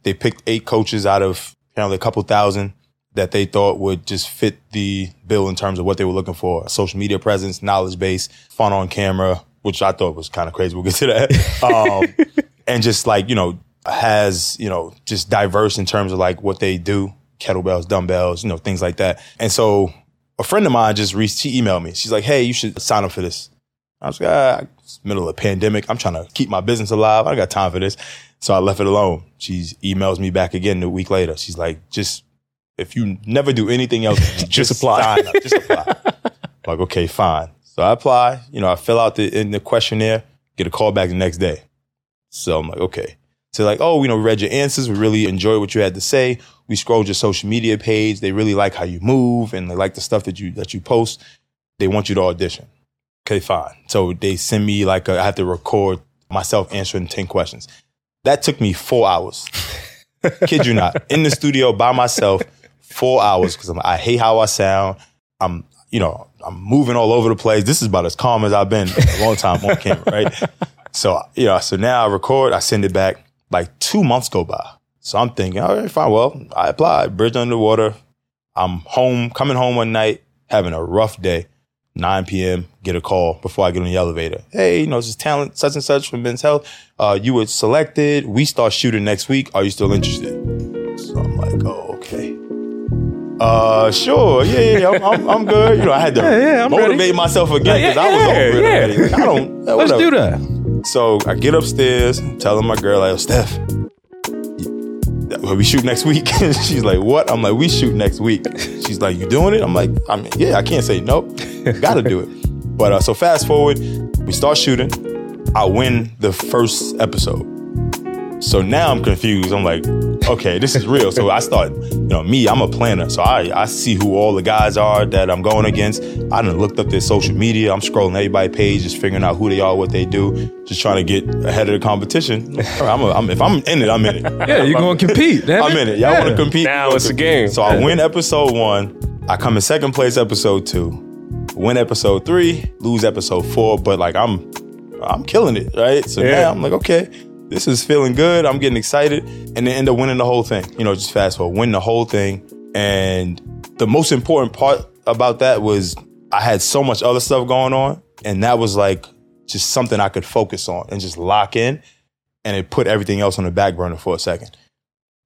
They picked eight coaches out of apparently a couple thousand that they thought would just fit the bill in terms of what they were looking for. Social media presence, knowledge base, fun on camera, which I thought was kind of crazy. We'll get to that. Um, and just like, you know, has, you know, just diverse in terms of like what they do, kettlebells, dumbbells, you know, things like that. And so a friend of mine just re- she emailed me. She's like, "Hey, you should sign up for this." I was like, ah, it's middle of a pandemic. I'm trying to keep my business alive. I got time for this. So I left it alone. She emails me back again a week later. She's like, just if you never do anything else, just, apply. Sign up. Just apply. like, okay, fine. So I apply. You know, I fill out the in the questionnaire, Get a call back the next day. So I'm like, okay. So like, oh, you know, we read your answers. We really enjoyed what you had to say. We scrolled your social media page. They really like how you move and they like the stuff that you that you post. They want you to audition. Okay, fine. So they send me like a, I have to record myself answering 10 questions. That took me four hours. Kid you not. In the studio by myself, four hours because I hate how I sound. I'm, you know, I'm moving all over the place. This is about as calm as I've been a long time on camera, right? So, you know, so now I record, I send it back. Like two months go by. So I'm thinking, all right, fine. Well, I applied, bridge underwater. I'm home, coming home one night, having a rough day. 9 p.m., get a call before I get on the elevator. Hey, you know, this is talent such and such from Men's Health. Uh, you were selected. We start shooting next week. Are you still interested? So I'm like, oh. Uh, sure. Yeah, yeah, yeah. I'm, I'm, I'm good. You know, I had to Yeah, yeah, motivate ready. myself again because I was over it yeah. already. Like, I don't. yeah, Let's whatever. do that. So I get upstairs, telling my girl, like, Steph, will we shoot next week? She's like, what? I'm like, we shoot next week. She's like, you doing it? I'm like, I mean, yeah, I can't say no. Gotta do it. But uh, so fast forward, we start shooting. I win the first episode. So now I'm confused. I'm like, okay, this is real. So I start, you know, me, I'm a planner. So I, I see who all the guys are that I'm going against. I done looked up their social media. I'm scrolling everybody's page, just figuring out who they are, what they do, just trying to get ahead of the competition. I'm a, I'm, if I'm in it, I'm in it. Yeah, you're going to compete. damn I'm in it. Y'all Yeah. want to compete? Now We it's a game. So I win episode one. I come in second place episode two. Win episode three. Lose episode four. But like I'm, I'm killing it, right? So Yeah. now I'm like, okay, this is feeling good. I'm getting excited, and then end up winning the whole thing. You know, just fast forward, win the whole thing. And the most important part about that was I had so much other stuff going on, and that was like just something I could focus on and just lock in, and it put everything else on the back burner for a second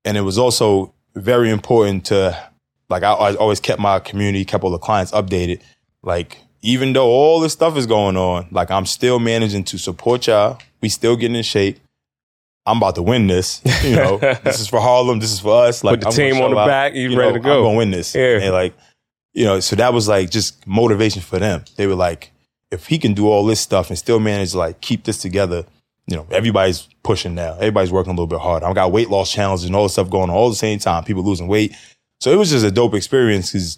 and it was also very important to like I, I always kept my community kept all the clients updated like even though all this stuff is going on like i'm still managing to support y'all we still getting in shape i'm about to win this you know this is for harlem this is for us like the I'm team on the out, back, you you ready know, to go. i'm gonna win this Yeah. and like you know so that was like just motivation for them they were like if he can do all this stuff and still manage to like keep this together you know, everybody's pushing now. Everybody's working a little bit harder. I've got weight loss challenges and all this stuff going on all at the same time. People losing weight. So it was just a dope experience because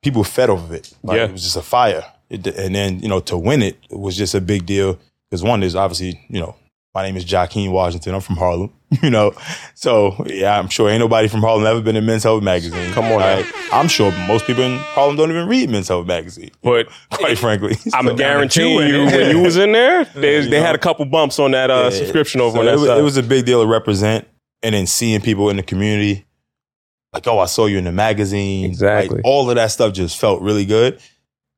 people fed off of it. Like, Yeah. It was just a fire. It, and then, you know, to win it, it was just a big deal. Because one is obviously, you know, my name is Jahkeen Washington. I'm from Harlem, you know. So yeah, I'm sure ain't nobody from Harlem ever been in Men's Health magazine. Come on now. I'm sure most people in Harlem don't even read Men's Health magazine. But quite frankly, I'm So- guaranteeing you when you was in there, they, they had a couple bumps on that uh, Yeah. subscription over So on that it was, it was a big deal to represent, and then seeing people in the community, like, oh, I saw you in the magazine. Exactly. Like, all of that stuff just felt really good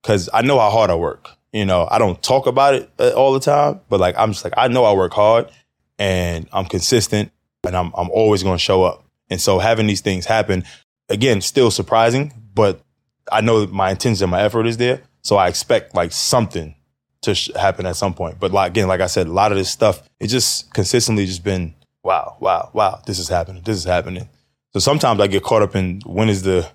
because I know how hard I work. You know, I don't talk about it uh, all the time, but like, I'm just like, I know I work hard, and I'm consistent, and I'm I'm always going to show up. And so having these things happen, again, still surprising, but I know my intention and my effort is there, so I expect like something to sh- happen at some point. But like again, like I said, a lot of this stuff it just consistently just been wow, wow, wow. This is happening. This is happening. So sometimes I get caught up in when is the,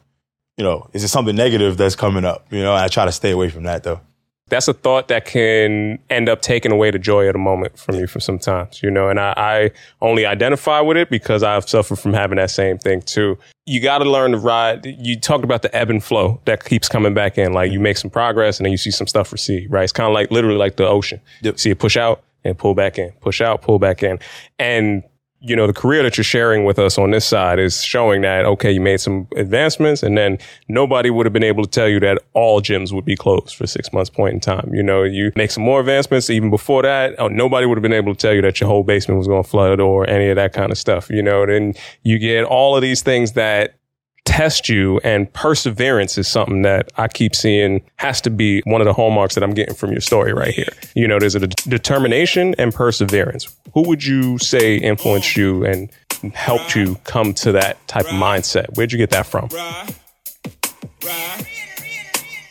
you know, is it something negative that's coming up? You know, I try to stay away from that though. That's a thought that can end up taking away the joy of the moment from you for sometimes, you know, and I, I only identify with it because I've suffered from having that same thing too. You got to learn to ride. You talked about the ebb and flow that keeps coming back in. Like you make some progress and then you see some stuff recede, right? It's kind of like literally like the ocean. Yep. See it push out and pull back in, push out, pull back in. And you know, the career that you're sharing with us on this side is showing that, okay, you made some advancements and then nobody would have been able to tell you that all gyms would be closed for six months point in time. You know, you make some more advancements even before that. Oh, nobody would have been able to tell you that your whole basement was going to flood or any of that kind of stuff. You know, then you get all of these things that test you and perseverance is something that I keep seeing has to be one of the hallmarks that I'm getting from your story right here. You know, there's a de- determination and perseverance. Who would you say influenced you and helped you come to that type of mindset? Where'd you get that from?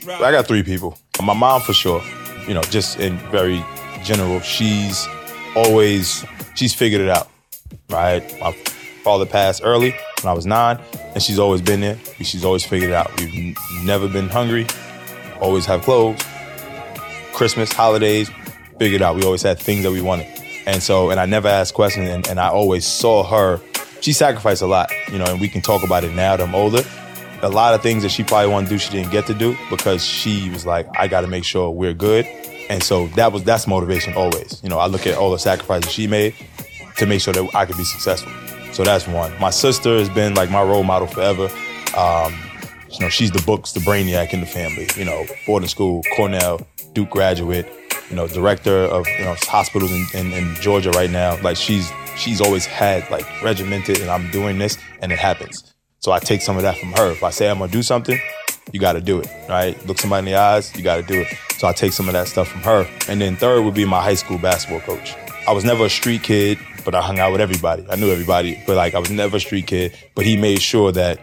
I got three people. My mom for sure. You know, just in very general, she's always she's figured it out. Right. My father passed early when I was nine, and she's always been there. She's always figured it out. We've never been hungry. Always have clothes. Christmas, holidays, figured out. We always had things that we wanted. And so, and I never asked questions, and, and I always saw her. She sacrificed a lot, you know, and we can talk about it now that I'm older. A lot of things that she probably wanted to do, she didn't get to do because she was like, I got to make sure we're good. And so that was that's motivation always. You know, I look at all the sacrifices she made to make sure that I could be successful. So that's one. My sister has been like my role model forever. Um, you know, she's the books, the brainiac in the family. You know, boarding school, Cornell, Duke graduate. You know, director of you know hospitals in, in, in Georgia right now. Like she's she's always had like regimented, and I'm doing this, and it happens. So I take some of that from her. If I say I'm gonna do something, you got to do it, right? Look somebody in the eyes, you got to do it. So I take some of that stuff from her. And then third would be my high school basketball coach. I was never a street kid, but I hung out with everybody. I knew everybody, but like I was never a street kid. But he made sure that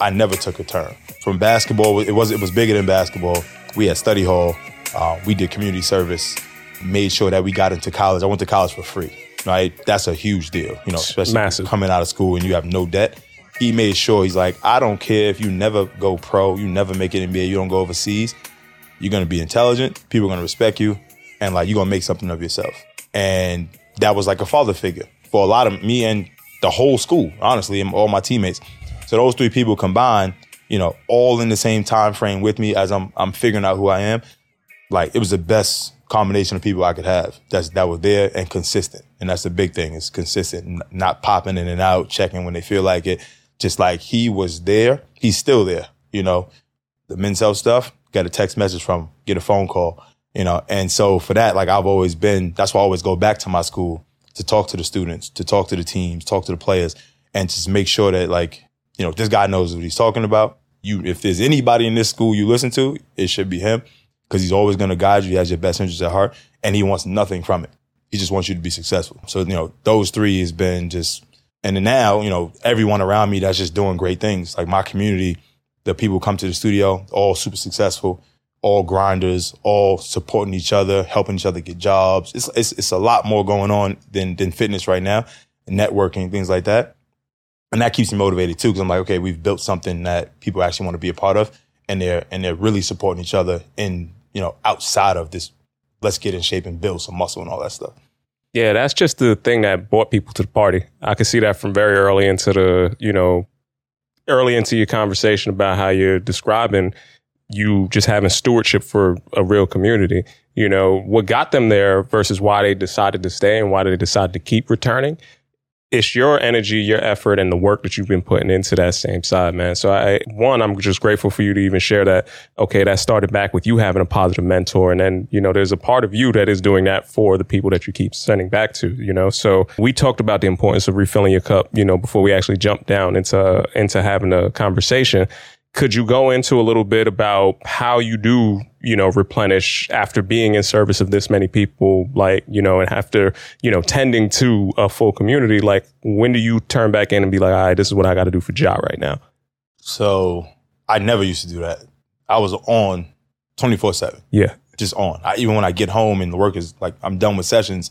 I never took a turn. From basketball, it was it was bigger than basketball. We had study hall. Uh, we did community service. Made sure that we got into college. I went to college for free. Right, that's a huge deal. You know, especially Massive. coming out of school and you have no debt. He made sure he's like, I don't care if you never go pro, you never make it NBA, you don't go overseas. You're gonna be intelligent. People are gonna respect you, and like you're gonna make something of yourself. And that was like a father figure for a lot of me and the whole school, honestly, and all my teammates. So those three people combined, you know, all in the same time frame with me as I'm I'm figuring out who I am. Like it was the best combination of people I could have. That's that were there and consistent. And that's the big thing. It's consistent, not popping in and out, checking when they feel like it. Just like he was there, he's still there. You know, the men's health stuff, Got a text message from him, get a phone call, you know. And so for that, like I've always been, that's why I always go back to my school to talk to the students, to talk to the teams, talk to the players, and just make sure that like, you know, this guy knows what he's talking about. You, if there's anybody in this school you listen to, it should be him because he's always going to guide you. He has your best interest at heart and he wants nothing from it. He just wants you to be successful. So, you know, those three has been just, and now, you know, everyone around me that's just doing great things. Like my community, the people come to the studio, all super successful, all grinders, all supporting each other, helping each other get jobs. It's, it's, it's a lot more going on than, than fitness right now, networking, things like that. And that keeps me motivated too, because I'm like, okay, we've built something that people actually want to be a part of, and they're and they're really supporting each other in you know outside of this. Let's get in shape and build some muscle and all that stuff. Yeah, that's just the thing that brought people to the party. I could see that from very early into the, you know, early into your conversation about how you're describing you just having stewardship for a real community. You know, what got them there versus why they decided to stay and why they decided to keep returning. It's your energy, your effort, and the work that you've been putting into that same side, man. So I, one, I'm just grateful for you to even share that. Okay, that started back with you having a positive mentor. And then, you know, there's a part of you that is doing that for the people that you keep sending back to, you know? So we talked about the importance of refilling your cup, you know, before we actually jump down into, into having a conversation could you go into a little bit about how you do you know replenish after being in service of this many people like you know and after you know tending to a full community like when do you turn back in and be like all right this is what i got to do for job right now So I never used to do that. I was on 24 7, yeah just on. I, even when I get home and the work is like, I'm done with sessions,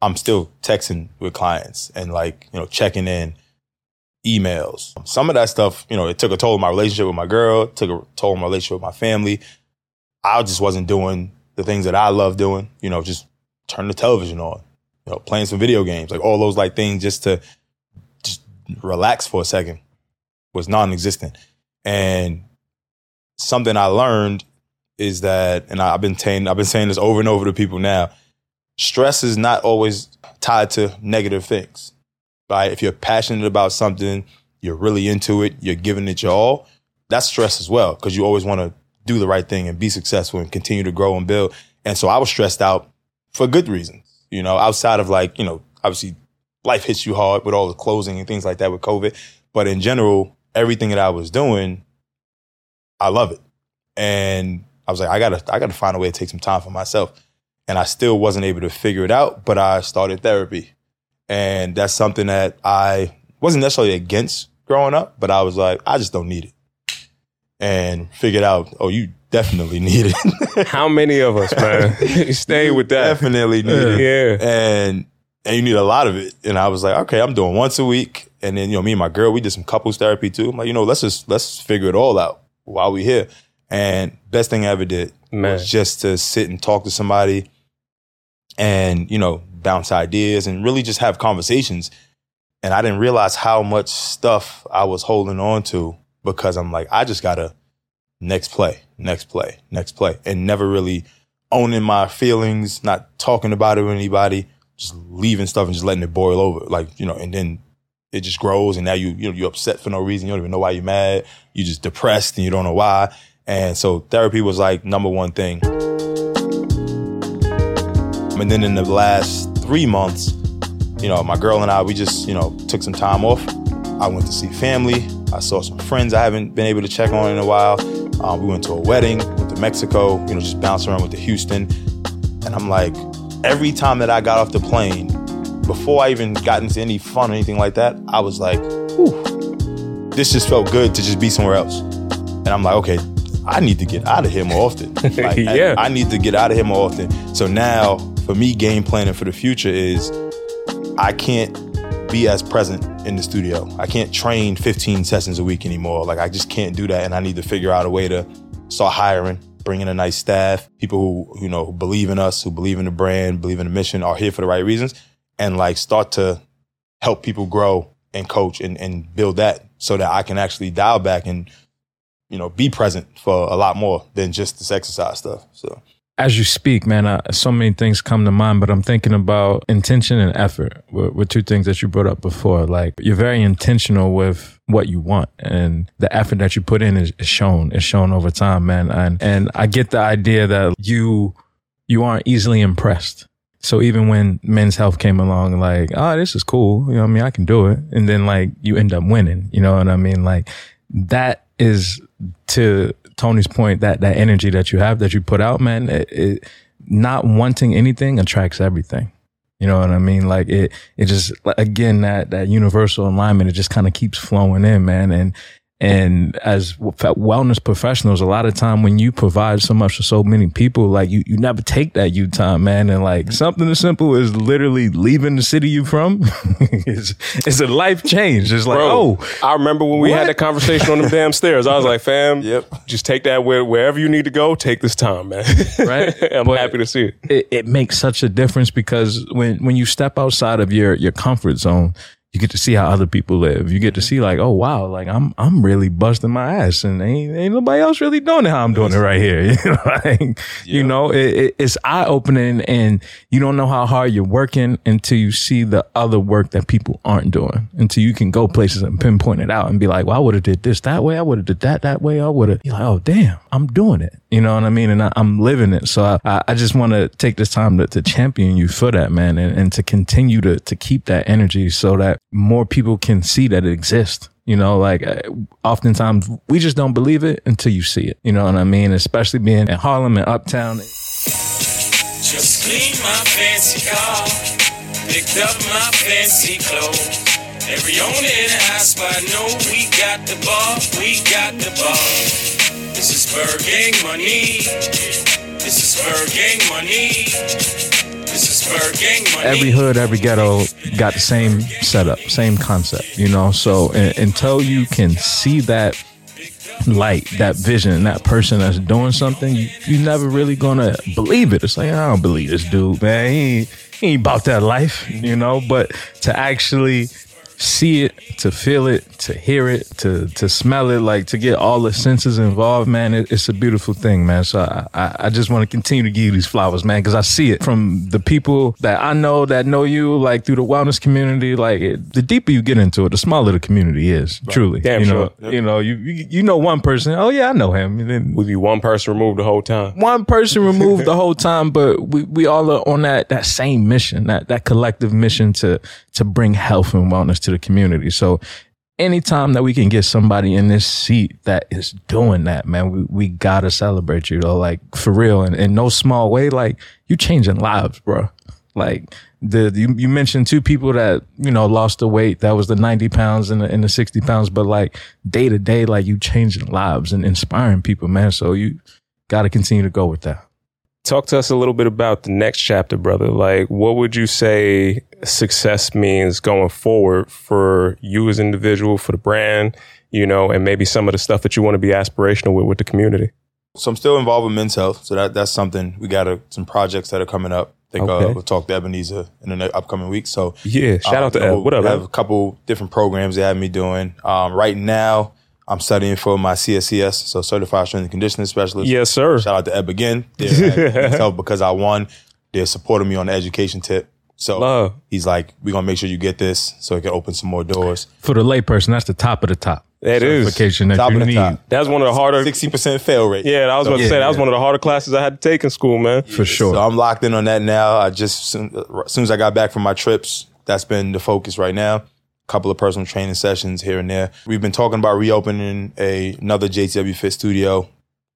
I'm still texting with clients and like, you know, checking in, emails. Some of that stuff, you know, it took a toll on my relationship with my girl, took a toll on my relationship with my family. I just wasn't doing the things that I love doing, you know, just turn the television on, you know, playing some video games, like all those like things just to just relax for a second was non-existent. And something I learned is that, and I've been saying, I've been saying this over and over to people now. Stress is not always tied to negative things, right? If you're passionate about something, you're really into it, you're giving it your all. That's stress as well because you always want to do the right thing and be successful and continue to grow and build. And so I was stressed out for good reasons, you know, outside of like, you know, obviously life hits you hard with all the closing and things like that with COVID. But in general, everything that I was doing, I love it. And I was like, I gotta, I gotta find a way to take some time for myself. And I still wasn't able to figure it out, but I started therapy. And that's something that I wasn't necessarily against growing up, but I was like, I just don't need it. And figured out, oh, you definitely need it. how many of us man stay with that definitely need it yeah and and you need a lot of it. And I was like, okay, I'm doing once a week. And then you know, me and my girl, we did some couples therapy too. I'm like, you know, let's just let's figure it all out while we here. And best thing I ever did Man. was just to sit and talk to somebody and, you know, bounce ideas and really just have conversations. And I didn't realize how much stuff I was holding on to because I'm like, I just gotta next play, next play, next play, and never really owning my feelings, not talking about it with anybody, just leaving stuff and just letting it boil over. Like, you know, and then it just grows and now you, you know, you're upset for no reason. You don't even know why you're mad. You're just depressed and you don't know why. And so therapy was like number one thing. And then in the last three months, you know, my girl and I, we just, you know, took some time off. I went to see family. I saw some friends I haven't been able to check on in a while. Um, we went to a wedding, went to Mexico, you know, just bounced around with the Houston. And I'm like, every time that I got off the plane, before I even got into any fun or anything like that, I was like, whew, this just felt good to just be somewhere else. And I'm like, okay, I need to get out of here more often. Like, Yeah. I, I need to get out of here more often. So now, for me, game planning for the future is I can't be as present in the studio. I can't train 15 sessions a week anymore. Like I just can't do that. And I need to figure out a way to start hiring, bring in a nice staff, people who, you know, believe in us, who believe in the brand, believe in the mission, are here for the right reasons, and like start to help people grow and coach and, and build that so that I can actually dial back and, you know, be present for a lot more than just this exercise stuff. So as you speak, man, uh, so many things come to mind, but I'm thinking about intention and effort were, were two things that you brought up before. Like you're very intentional with what you want and the effort that you put in is, is shown, is shown over time, man. And, and I get the idea that you, you aren't easily impressed. So even when men's health came along, like, oh, this is cool. You know I mean? I can do it. And then like you end up winning, you know what I mean? Like that is to Tony's point, that, that energy that you have, that you put out, man, it, it, not wanting anything attracts everything. You know what I mean? Like it, it just, again, that, that universal alignment, it just kind of keeps flowing in, man. And, and as wellness professionals, a lot of time when you provide so much for so many people, like you, you never take that you time, man. And like something as simple as literally leaving the city you from, it's, it's a life change. It's like, Bro, oh, I remember when we had what? that conversation on them damn stairs. I was like, fam, Yep. just take that where, wherever you need to go. Take this time, man. Right. I'm But- happy to see it. it, it makes such a difference because when when you step outside of your your comfort zone you get to see how other people live. You get to mm-hmm. see like oh wow like i'm i'm really busting my ass and ain't, ain't nobody else really doing it how i'm doing it right here. You know like, you know it, it, it's eye-opening and you don't know how hard you're working until you see the other work that people aren't doing. Until you can go mm-hmm. places and pinpoint it out and be like well i would have did this that way. I would have did that that way. I would have you're like oh damn i'm doing it. You know what I mean? And I, I'm living it. So I- I, I just want to take this time to, to champion you for that, man, and, and to continue to, to keep that energy so that more people can see that it exists. You know, like uh, oftentimes we just don't believe it until you see it. You know what I mean? Especially being in Harlem and Uptown. Just clean my fancy car, picked up my fancy clothes. Every owner in the house spot know we got the bar, we got the bar. This is Spur Gang money. This is Spur Gang money. Every hood, every ghetto got the same setup, same concept, you know? So un- until you can see that light, that vision, that person that's doing something, you, you're never really gonna believe it. It's like, I don't believe this dude, man. He he ain't about that life, you know? But to actually see it, to feel it, to hear it, to to smell it, like to get all the senses involved, man, it, it's a beautiful thing, man. So I, I, I just want to continue to give you these flowers, man, because I see it from the people that I know that know you, like through the wellness community. Like it, the deeper you get into it, the smaller the community is. Truly, Damn you know, sure. you know, you, you you know one person. Oh yeah, I know him. And then We be one person removed the whole time. one person removed the whole time, but we, we all are on that that same mission, that that collective mission to to bring health and wellness to the community. So anytime that we can get somebody in this seat that is doing that, man, we, we gotta celebrate you though. Like for real. And in no small way, like you changing lives, bro. Like the you, you mentioned two people that, you know, lost the weight. That was the 90 pounds and the, and the 60 pounds, but like day to day, like you changing lives and inspiring people, man. So you gotta continue to go with that. Talk to us a little bit about the next chapter, brother. Like, what would you say success means going forward for you as an individual, for the brand, you know, and maybe some of the stuff that you want to be aspirational with with the community? So I'm still involved with men's health. So that that's something we got a, some projects that are coming up. I think Okay. uh, we'll talk to Ebenezer in the upcoming week. So Yeah, shout uh, out to Eb. What up, I have a couple different programs they have me doing. Um, right now, I'm studying for my CSCS, so Certified Strength and Conditioning Specialist. Yes, sir. Shout out to Eb again. They're at Men's Health because I won. They're supporting me on the education tip. So Love. he's like, we're gonna make sure you get this so it can open some more doors. For the layperson, that's the top of the top. That is. certification that Top you of the need. top. That's one of the harder. Sixty percent fail rate. Yeah, I was about to Yeah, say that was one of the harder classes I had to take in school, man. For sure. So I'm locked in on that now. I just soon, as soon as I got back from my trips, that's been the focus right now. Couple of personal training sessions here and there. We've been talking about reopening a another JTW Fit studio.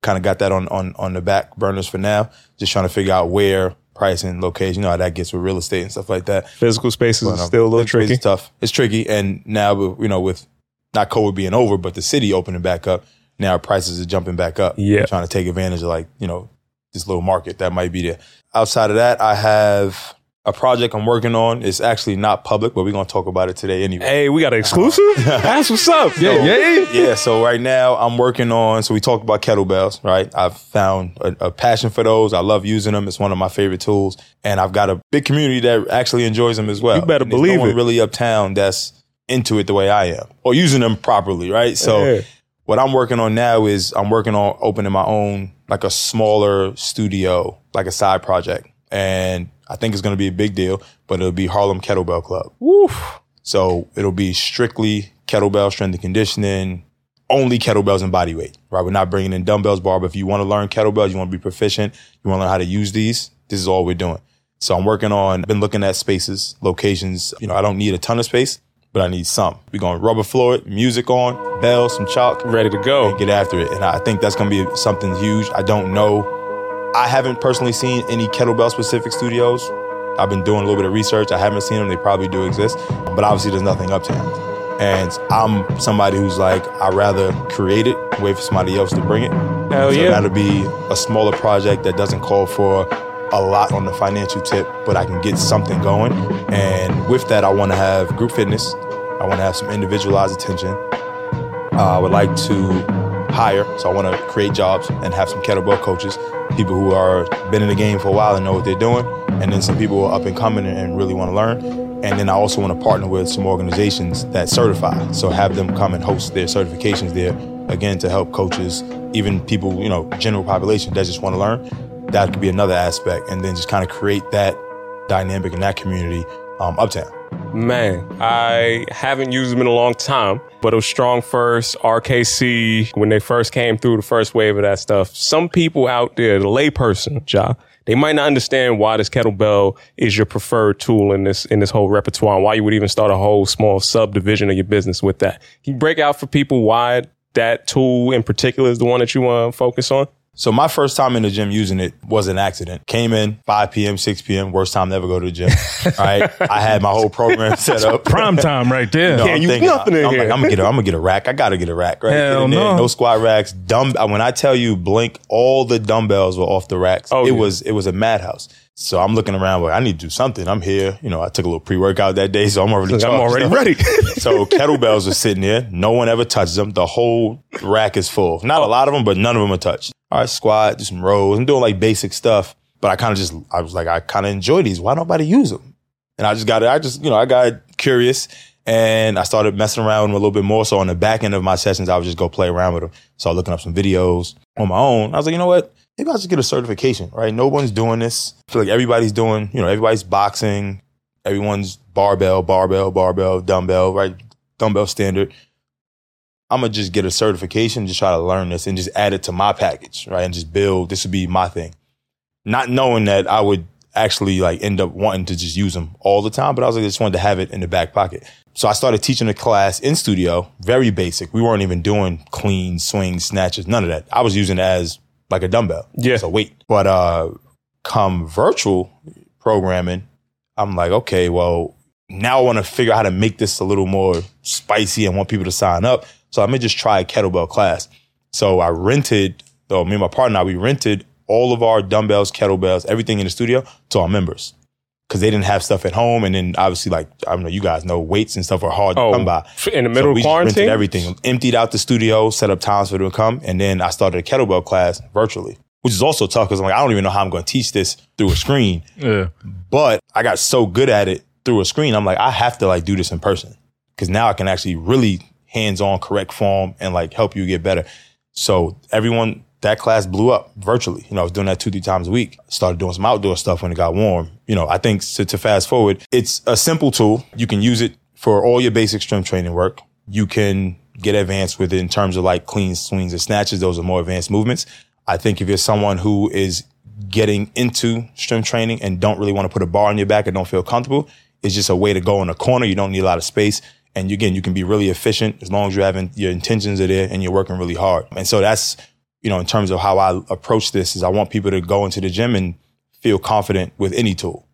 Kind of got that on on on the back burners for now. Just trying to figure out where, price, and location. You know how that gets with real estate and stuff like that. Physical spaces But, is um, still a little tricky. It's tough. It's tricky, and now you know with not COVID being over, but the city opening back up, now prices are jumping back up. Yeah. trying to take advantage of like you know this little market that might be there. Outside of that, I have a project I'm working on. It's actually not public, but we're gonna talk about it today anyway. Hey, we got an uh-huh. exclusive? That's what's up. Yeah, yeah. Yeah, so right now I'm working on. So we talked about kettlebells, right? I've found a, a passion for those. I love using them. It's one of my favorite tools, and I've got a big community that actually enjoys them as well. You better And believe no one it. Really uptown that's into it the way I am, or using them properly, right? So Yeah. what I'm working on now is I'm working on opening my own, like a smaller studio, like a side project, and I think it's going to be a big deal. But it'll be Harlem Kettlebell Club. Woof. So it'll be strictly kettlebell strength and conditioning, only kettlebells and body weight, right? We're not bringing in dumbbells, bar, but if you want to learn kettlebells, you want to be proficient, you want to learn how to use these, this is all we're doing. So I'm working on, been looking at spaces, locations. You know, I don't need a ton of space, but I need some. We're going rubber floor it, music on, bells, some chalk, Ready to go. and get after it. And I think that's going to be something huge. I don't know. I haven't personally seen any kettlebell specific studios. I've been doing a little bit of research. I haven't seen them. They probably do exist, but obviously there's nothing uptown. And I'm somebody who's like, I'd rather create it, wait for somebody else to bring it. Hell so yeah. that'll be a smaller project that doesn't call for a lot on the financial tip, but I can get something going. And with that, I want to have group fitness. I want to have some individualized attention. Uh, I would like to hire, so I want to create jobs and have some kettlebell coaches, people who are been in the game for a while and know what they're doing, and then some people who are up and coming and, really want to learn. And then I also want to partner with some organizations that certify, so have them come and host their certifications there again to help coaches, even people you know, general population that just want to learn. That could be another aspect, and then just kind of create that dynamic in that community um, uptown. Man, I haven't used them in a long time, but it was StrongFirst, RKC, when they first came through the first wave of that stuff. Some people out there, the layperson, Jah, they might not understand why this kettlebell is your preferred tool in this in this whole repertoire and why you would even start a whole small subdivision of your business with that. Can you break out for people why that tool in particular is the one that you want to focus on? So my first time in the gym using it was an accident. Came in 5 p.m., 6 p.m., worst time to ever go to the gym. right? I had my whole program set up. Prime time right there. No, Can't I'm use thinking, nothing in I'm here. Like, I'm gonna get a, I'm gonna get a rack. I gotta get a rack. Right? Hell Get in there, no. no squat racks. Dumb. When I tell you, blink, all the dumbbells were off the racks. Oh, it yeah. was it was a madhouse. So I'm looking around. Like I need to do something. I'm here. You know, I took a little pre workout that day, so I'm already. I'm already ready. so kettlebells are sitting there. No one ever touches them. The whole rack is full. Not a lot of them, but none of them are touched. All right, squat, do some rows. I'm doing like basic stuff, but I kind of just, I was like, I kind of enjoy these. Why nobody use them? And I just got, it. I just, you know, I got curious and I started messing around with them a little bit more. So on the back end of my sessions, I would just go play around with them. Started looking up some videos on my own. I was like, you know what? Maybe I'll just get a certification, right? No one's doing this. I feel like everybody's doing, you know, everybody's boxing, everyone's barbell, barbell, barbell, dumbbell, right? Dumbbell standard. I'm gonna just get a certification, just try to learn this and just add it to my package, right? And just build. This would be my thing, not knowing that I would actually like end up wanting to just use them all the time. But I was like, I just wanted to have it in the back pocket. So I started teaching a class in studio, very basic. We weren't even doing clean swings, snatches, none of that. I was using it as like a dumbbell, Yeah. so weight. But uh, come virtual programming, I'm like, okay, well, now I want to figure out how to make this a little more spicy and want people to sign up. So I'm gonna just try a kettlebell class. So I rented, though me and my partner, we rented all of our dumbbells, kettlebells, everything in the studio to our members. Cause they didn't have stuff at home. And then obviously like, I don't know, you guys know weights and stuff are hard Oh, to come by. in the So middle we of just rented quarantine? everything, emptied out the studio, set up times for them to come. And then I started a kettlebell class virtually. which is also tough because I'm like, I don't even know how I'm going to teach this through a screen. Yeah. But I got so good at it through a screen. I'm like, I have to like do this in person because now I can actually really hands on correct form and like help you get better. So everyone, that class blew up virtually. You know, I was doing that two, three times a week. Started doing some outdoor stuff when it got warm. You know, I think to, to fast forward, it's a simple tool. You can use it for all your basic strength training work. You can get advanced with it in terms of like clean swings and snatches. Those are more advanced movements. I think if you're someone who is getting into strength training and don't really want to put a bar on your back and don't feel comfortable, it's just a way to go in a corner. You don't need a lot of space. And again, you can be really efficient as long as you're having your intentions are there and you're working really hard. And so that's, you know, in terms of how I approach this is I want people to go into the gym and feel confident with any tool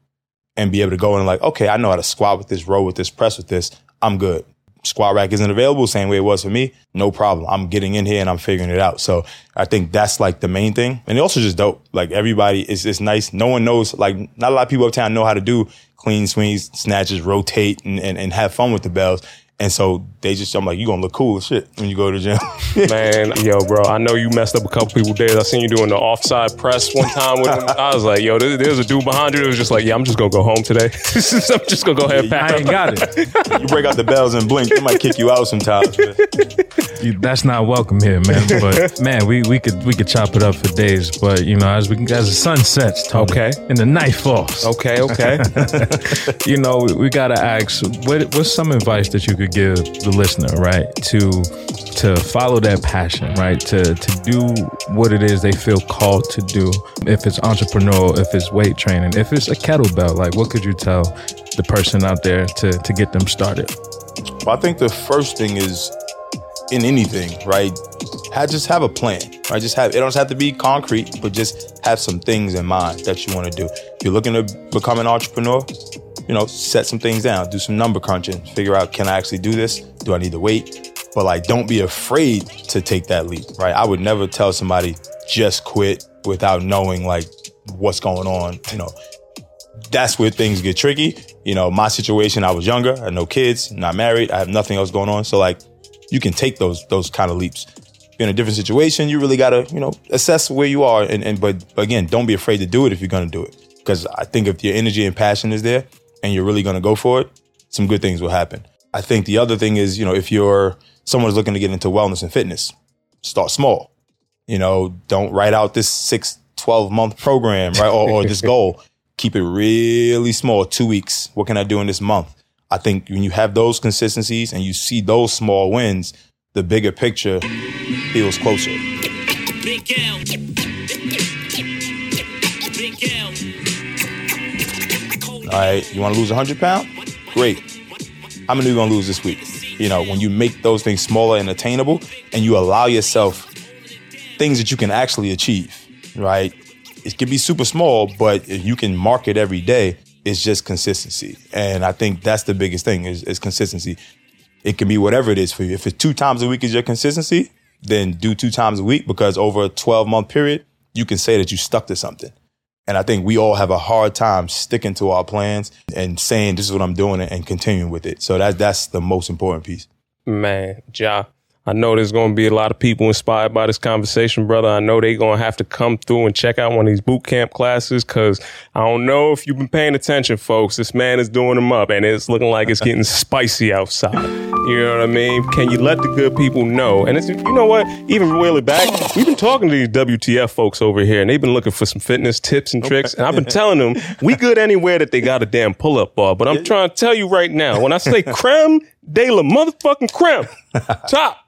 and be able to go in and like, okay, I know how to squat with this, row with this, press with this. I'm good. Squat rack isn't available, same way it was for me. No problem. I'm getting in here and I'm figuring it out. So I think that's like the main thing. And also just dope. Like everybody is just nice. No one knows, like not a lot of people uptown know how to do clean swings, snatches, rotate and, and, and have fun with the bells. And so they just, I'm like, you gonna look cool as shit when you go to the gym. Man, yo, bro, I know you messed up a couple people days. I seen you doing the offside press one time with him. I was like, yo, there- there's a dude behind you that was just like, yeah, I'm just gonna go home today. I'm just gonna go ahead and pack I up. ain't got it. you break out the bells and blink, they might kick you out sometimes. man. You- That's not welcome here, man. But man, we, we could we could chop it up for days. But you know, as we as the sun sets, Tony, Okay. and the night falls, Okay, okay. you know, we, we gotta ask what what's some advice that you could give the listener, right, to to follow that passion, right, to to do what it is they feel called to do. If it's entrepreneurial, if it's weight training, if it's a kettlebell, like what could you tell the person out there to to get them started? Well, I think the first thing is in anything, right? Have, just have a plan, right? Just have, it don't have to be concrete, but just have some things in mind that you want to do. If you're looking to become an entrepreneur, you know, set some things down, do some number crunching, figure out, can I actually do this? Do I need to wait? But like, don't be afraid to take that leap, right? I would never tell somebody just quit without knowing like what's going on, you know, that's where things get tricky. You know, my situation, I was younger, I had no kids, not married, I have nothing else going on. So like you can take those those kind of leaps. In a different situation, you really gotta, you know, assess where you are and, and but, but again, don't be afraid to do it if you're gonna do it. Because I think if your energy and passion is there and you're really gonna go for it, some good things will happen. I think the other thing is, you know, if you're someone's looking to get into wellness and fitness, start small. You know, don't write out this six, 12 month program, right? Or, or this goal. Keep it really small, two weeks. What can I do in this month? I think when you have those consistencies and you see those small wins, the bigger picture feels closer. All right, you want to lose 100 pounds? Great. How many are you going to lose this week? You know, when you make those things smaller and attainable and you allow yourself things that you can actually achieve, right? It can be super small, but if you can mark it every day, it's just consistency. And I think that's the biggest thing is, is consistency. It can be whatever it is for you. If it's two times a week is your consistency, then do two times a week because over a 12 month period, you can say that you stuck to something. And I think we all have a hard time sticking to our plans and saying this is what I'm doing and continuing with it. So that that's the most important piece. Man, Jah, I know there's going to be a lot of people inspired by this conversation, brother. I know they're going to have to come through and check out one of these boot camp classes because I don't know if you've been paying attention, folks. This man is doing them up and it's looking like it's getting spicy outside. You know what I mean? Can you let the good people know? And it's, you know what? Even really back, we've been talking to these WTF folks over here and they've been looking for some fitness tips and tricks. And I've been telling them we good anywhere that they got a damn pull up bar. But I'm trying to tell you right now, when I say creme de la motherfucking creme, top.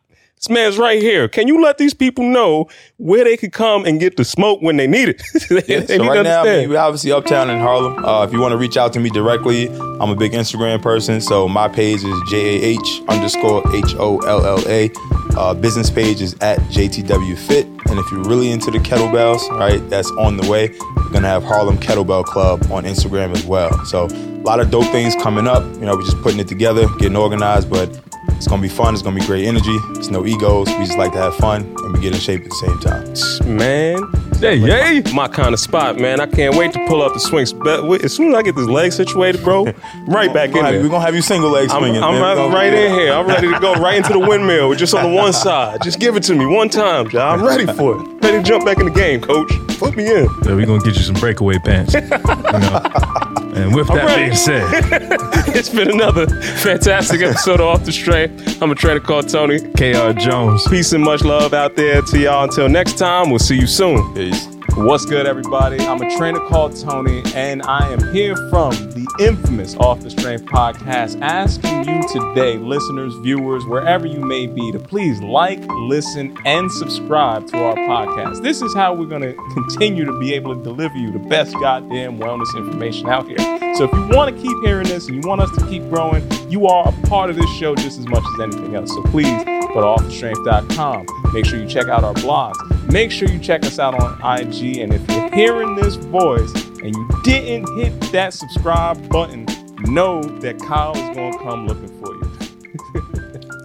This man's right here. Can you let these people know where they could come and get the smoke when they need it? they, they so need right now, I mean, we're obviously uptown in Harlem. Uh, if you want to reach out to me directly, I'm a big Instagram person. So my page is J A H underscore H O L L A. Uh, business page is at JTW Fit. And if you're really into the kettlebells, right, that's on the way. We're gonna have Harlem Kettlebell Club on Instagram as well. So a lot of dope things coming up. You know, we're just putting it together, getting organized, but it's gonna be fun. It's gonna be great energy. It's no egos. We just like to have fun and we get in shape at the same time. man, Hey, yay. My kind of spot, man. I can't wait to pull up the swings. But as soon as I get this leg situated, bro, right back in We're gonna have you single leg I'm. I'm man. right, right in here. I'm ready to go right into the windmill, just on the one side. Just give it to me one time, John. I'm ready for it. Ready to jump back in the game, coach. Put me in. Yeah, we're gonna get you some breakaway pants. you know? And with that ready. being said, It's been another fantastic episode of Off the Strength. I'm a trainer called Tony. KR Jones. Peace and much love out there to y'all. Until next time, we'll see you soon. Peace. What's good, everybody? I'm a trainer called Tony, and I am here from the infamous Off the Strength podcast, asking you today, listeners, viewers, wherever you may be, to please like, listen, and subscribe to our podcast. This is how we're going to continue to be able to deliver you the best goddamn wellness information out here. So if you want to keep hearing this and you want us to keep growing, you are a part of this show just as much as anything else. So please go to offthestrength.com. Make sure you check out our blogs. Make sure you check us out on IG. And if you're hearing this voice and you didn't hit that subscribe button, know that Kyle is going to come looking for you.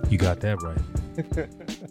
You got that right.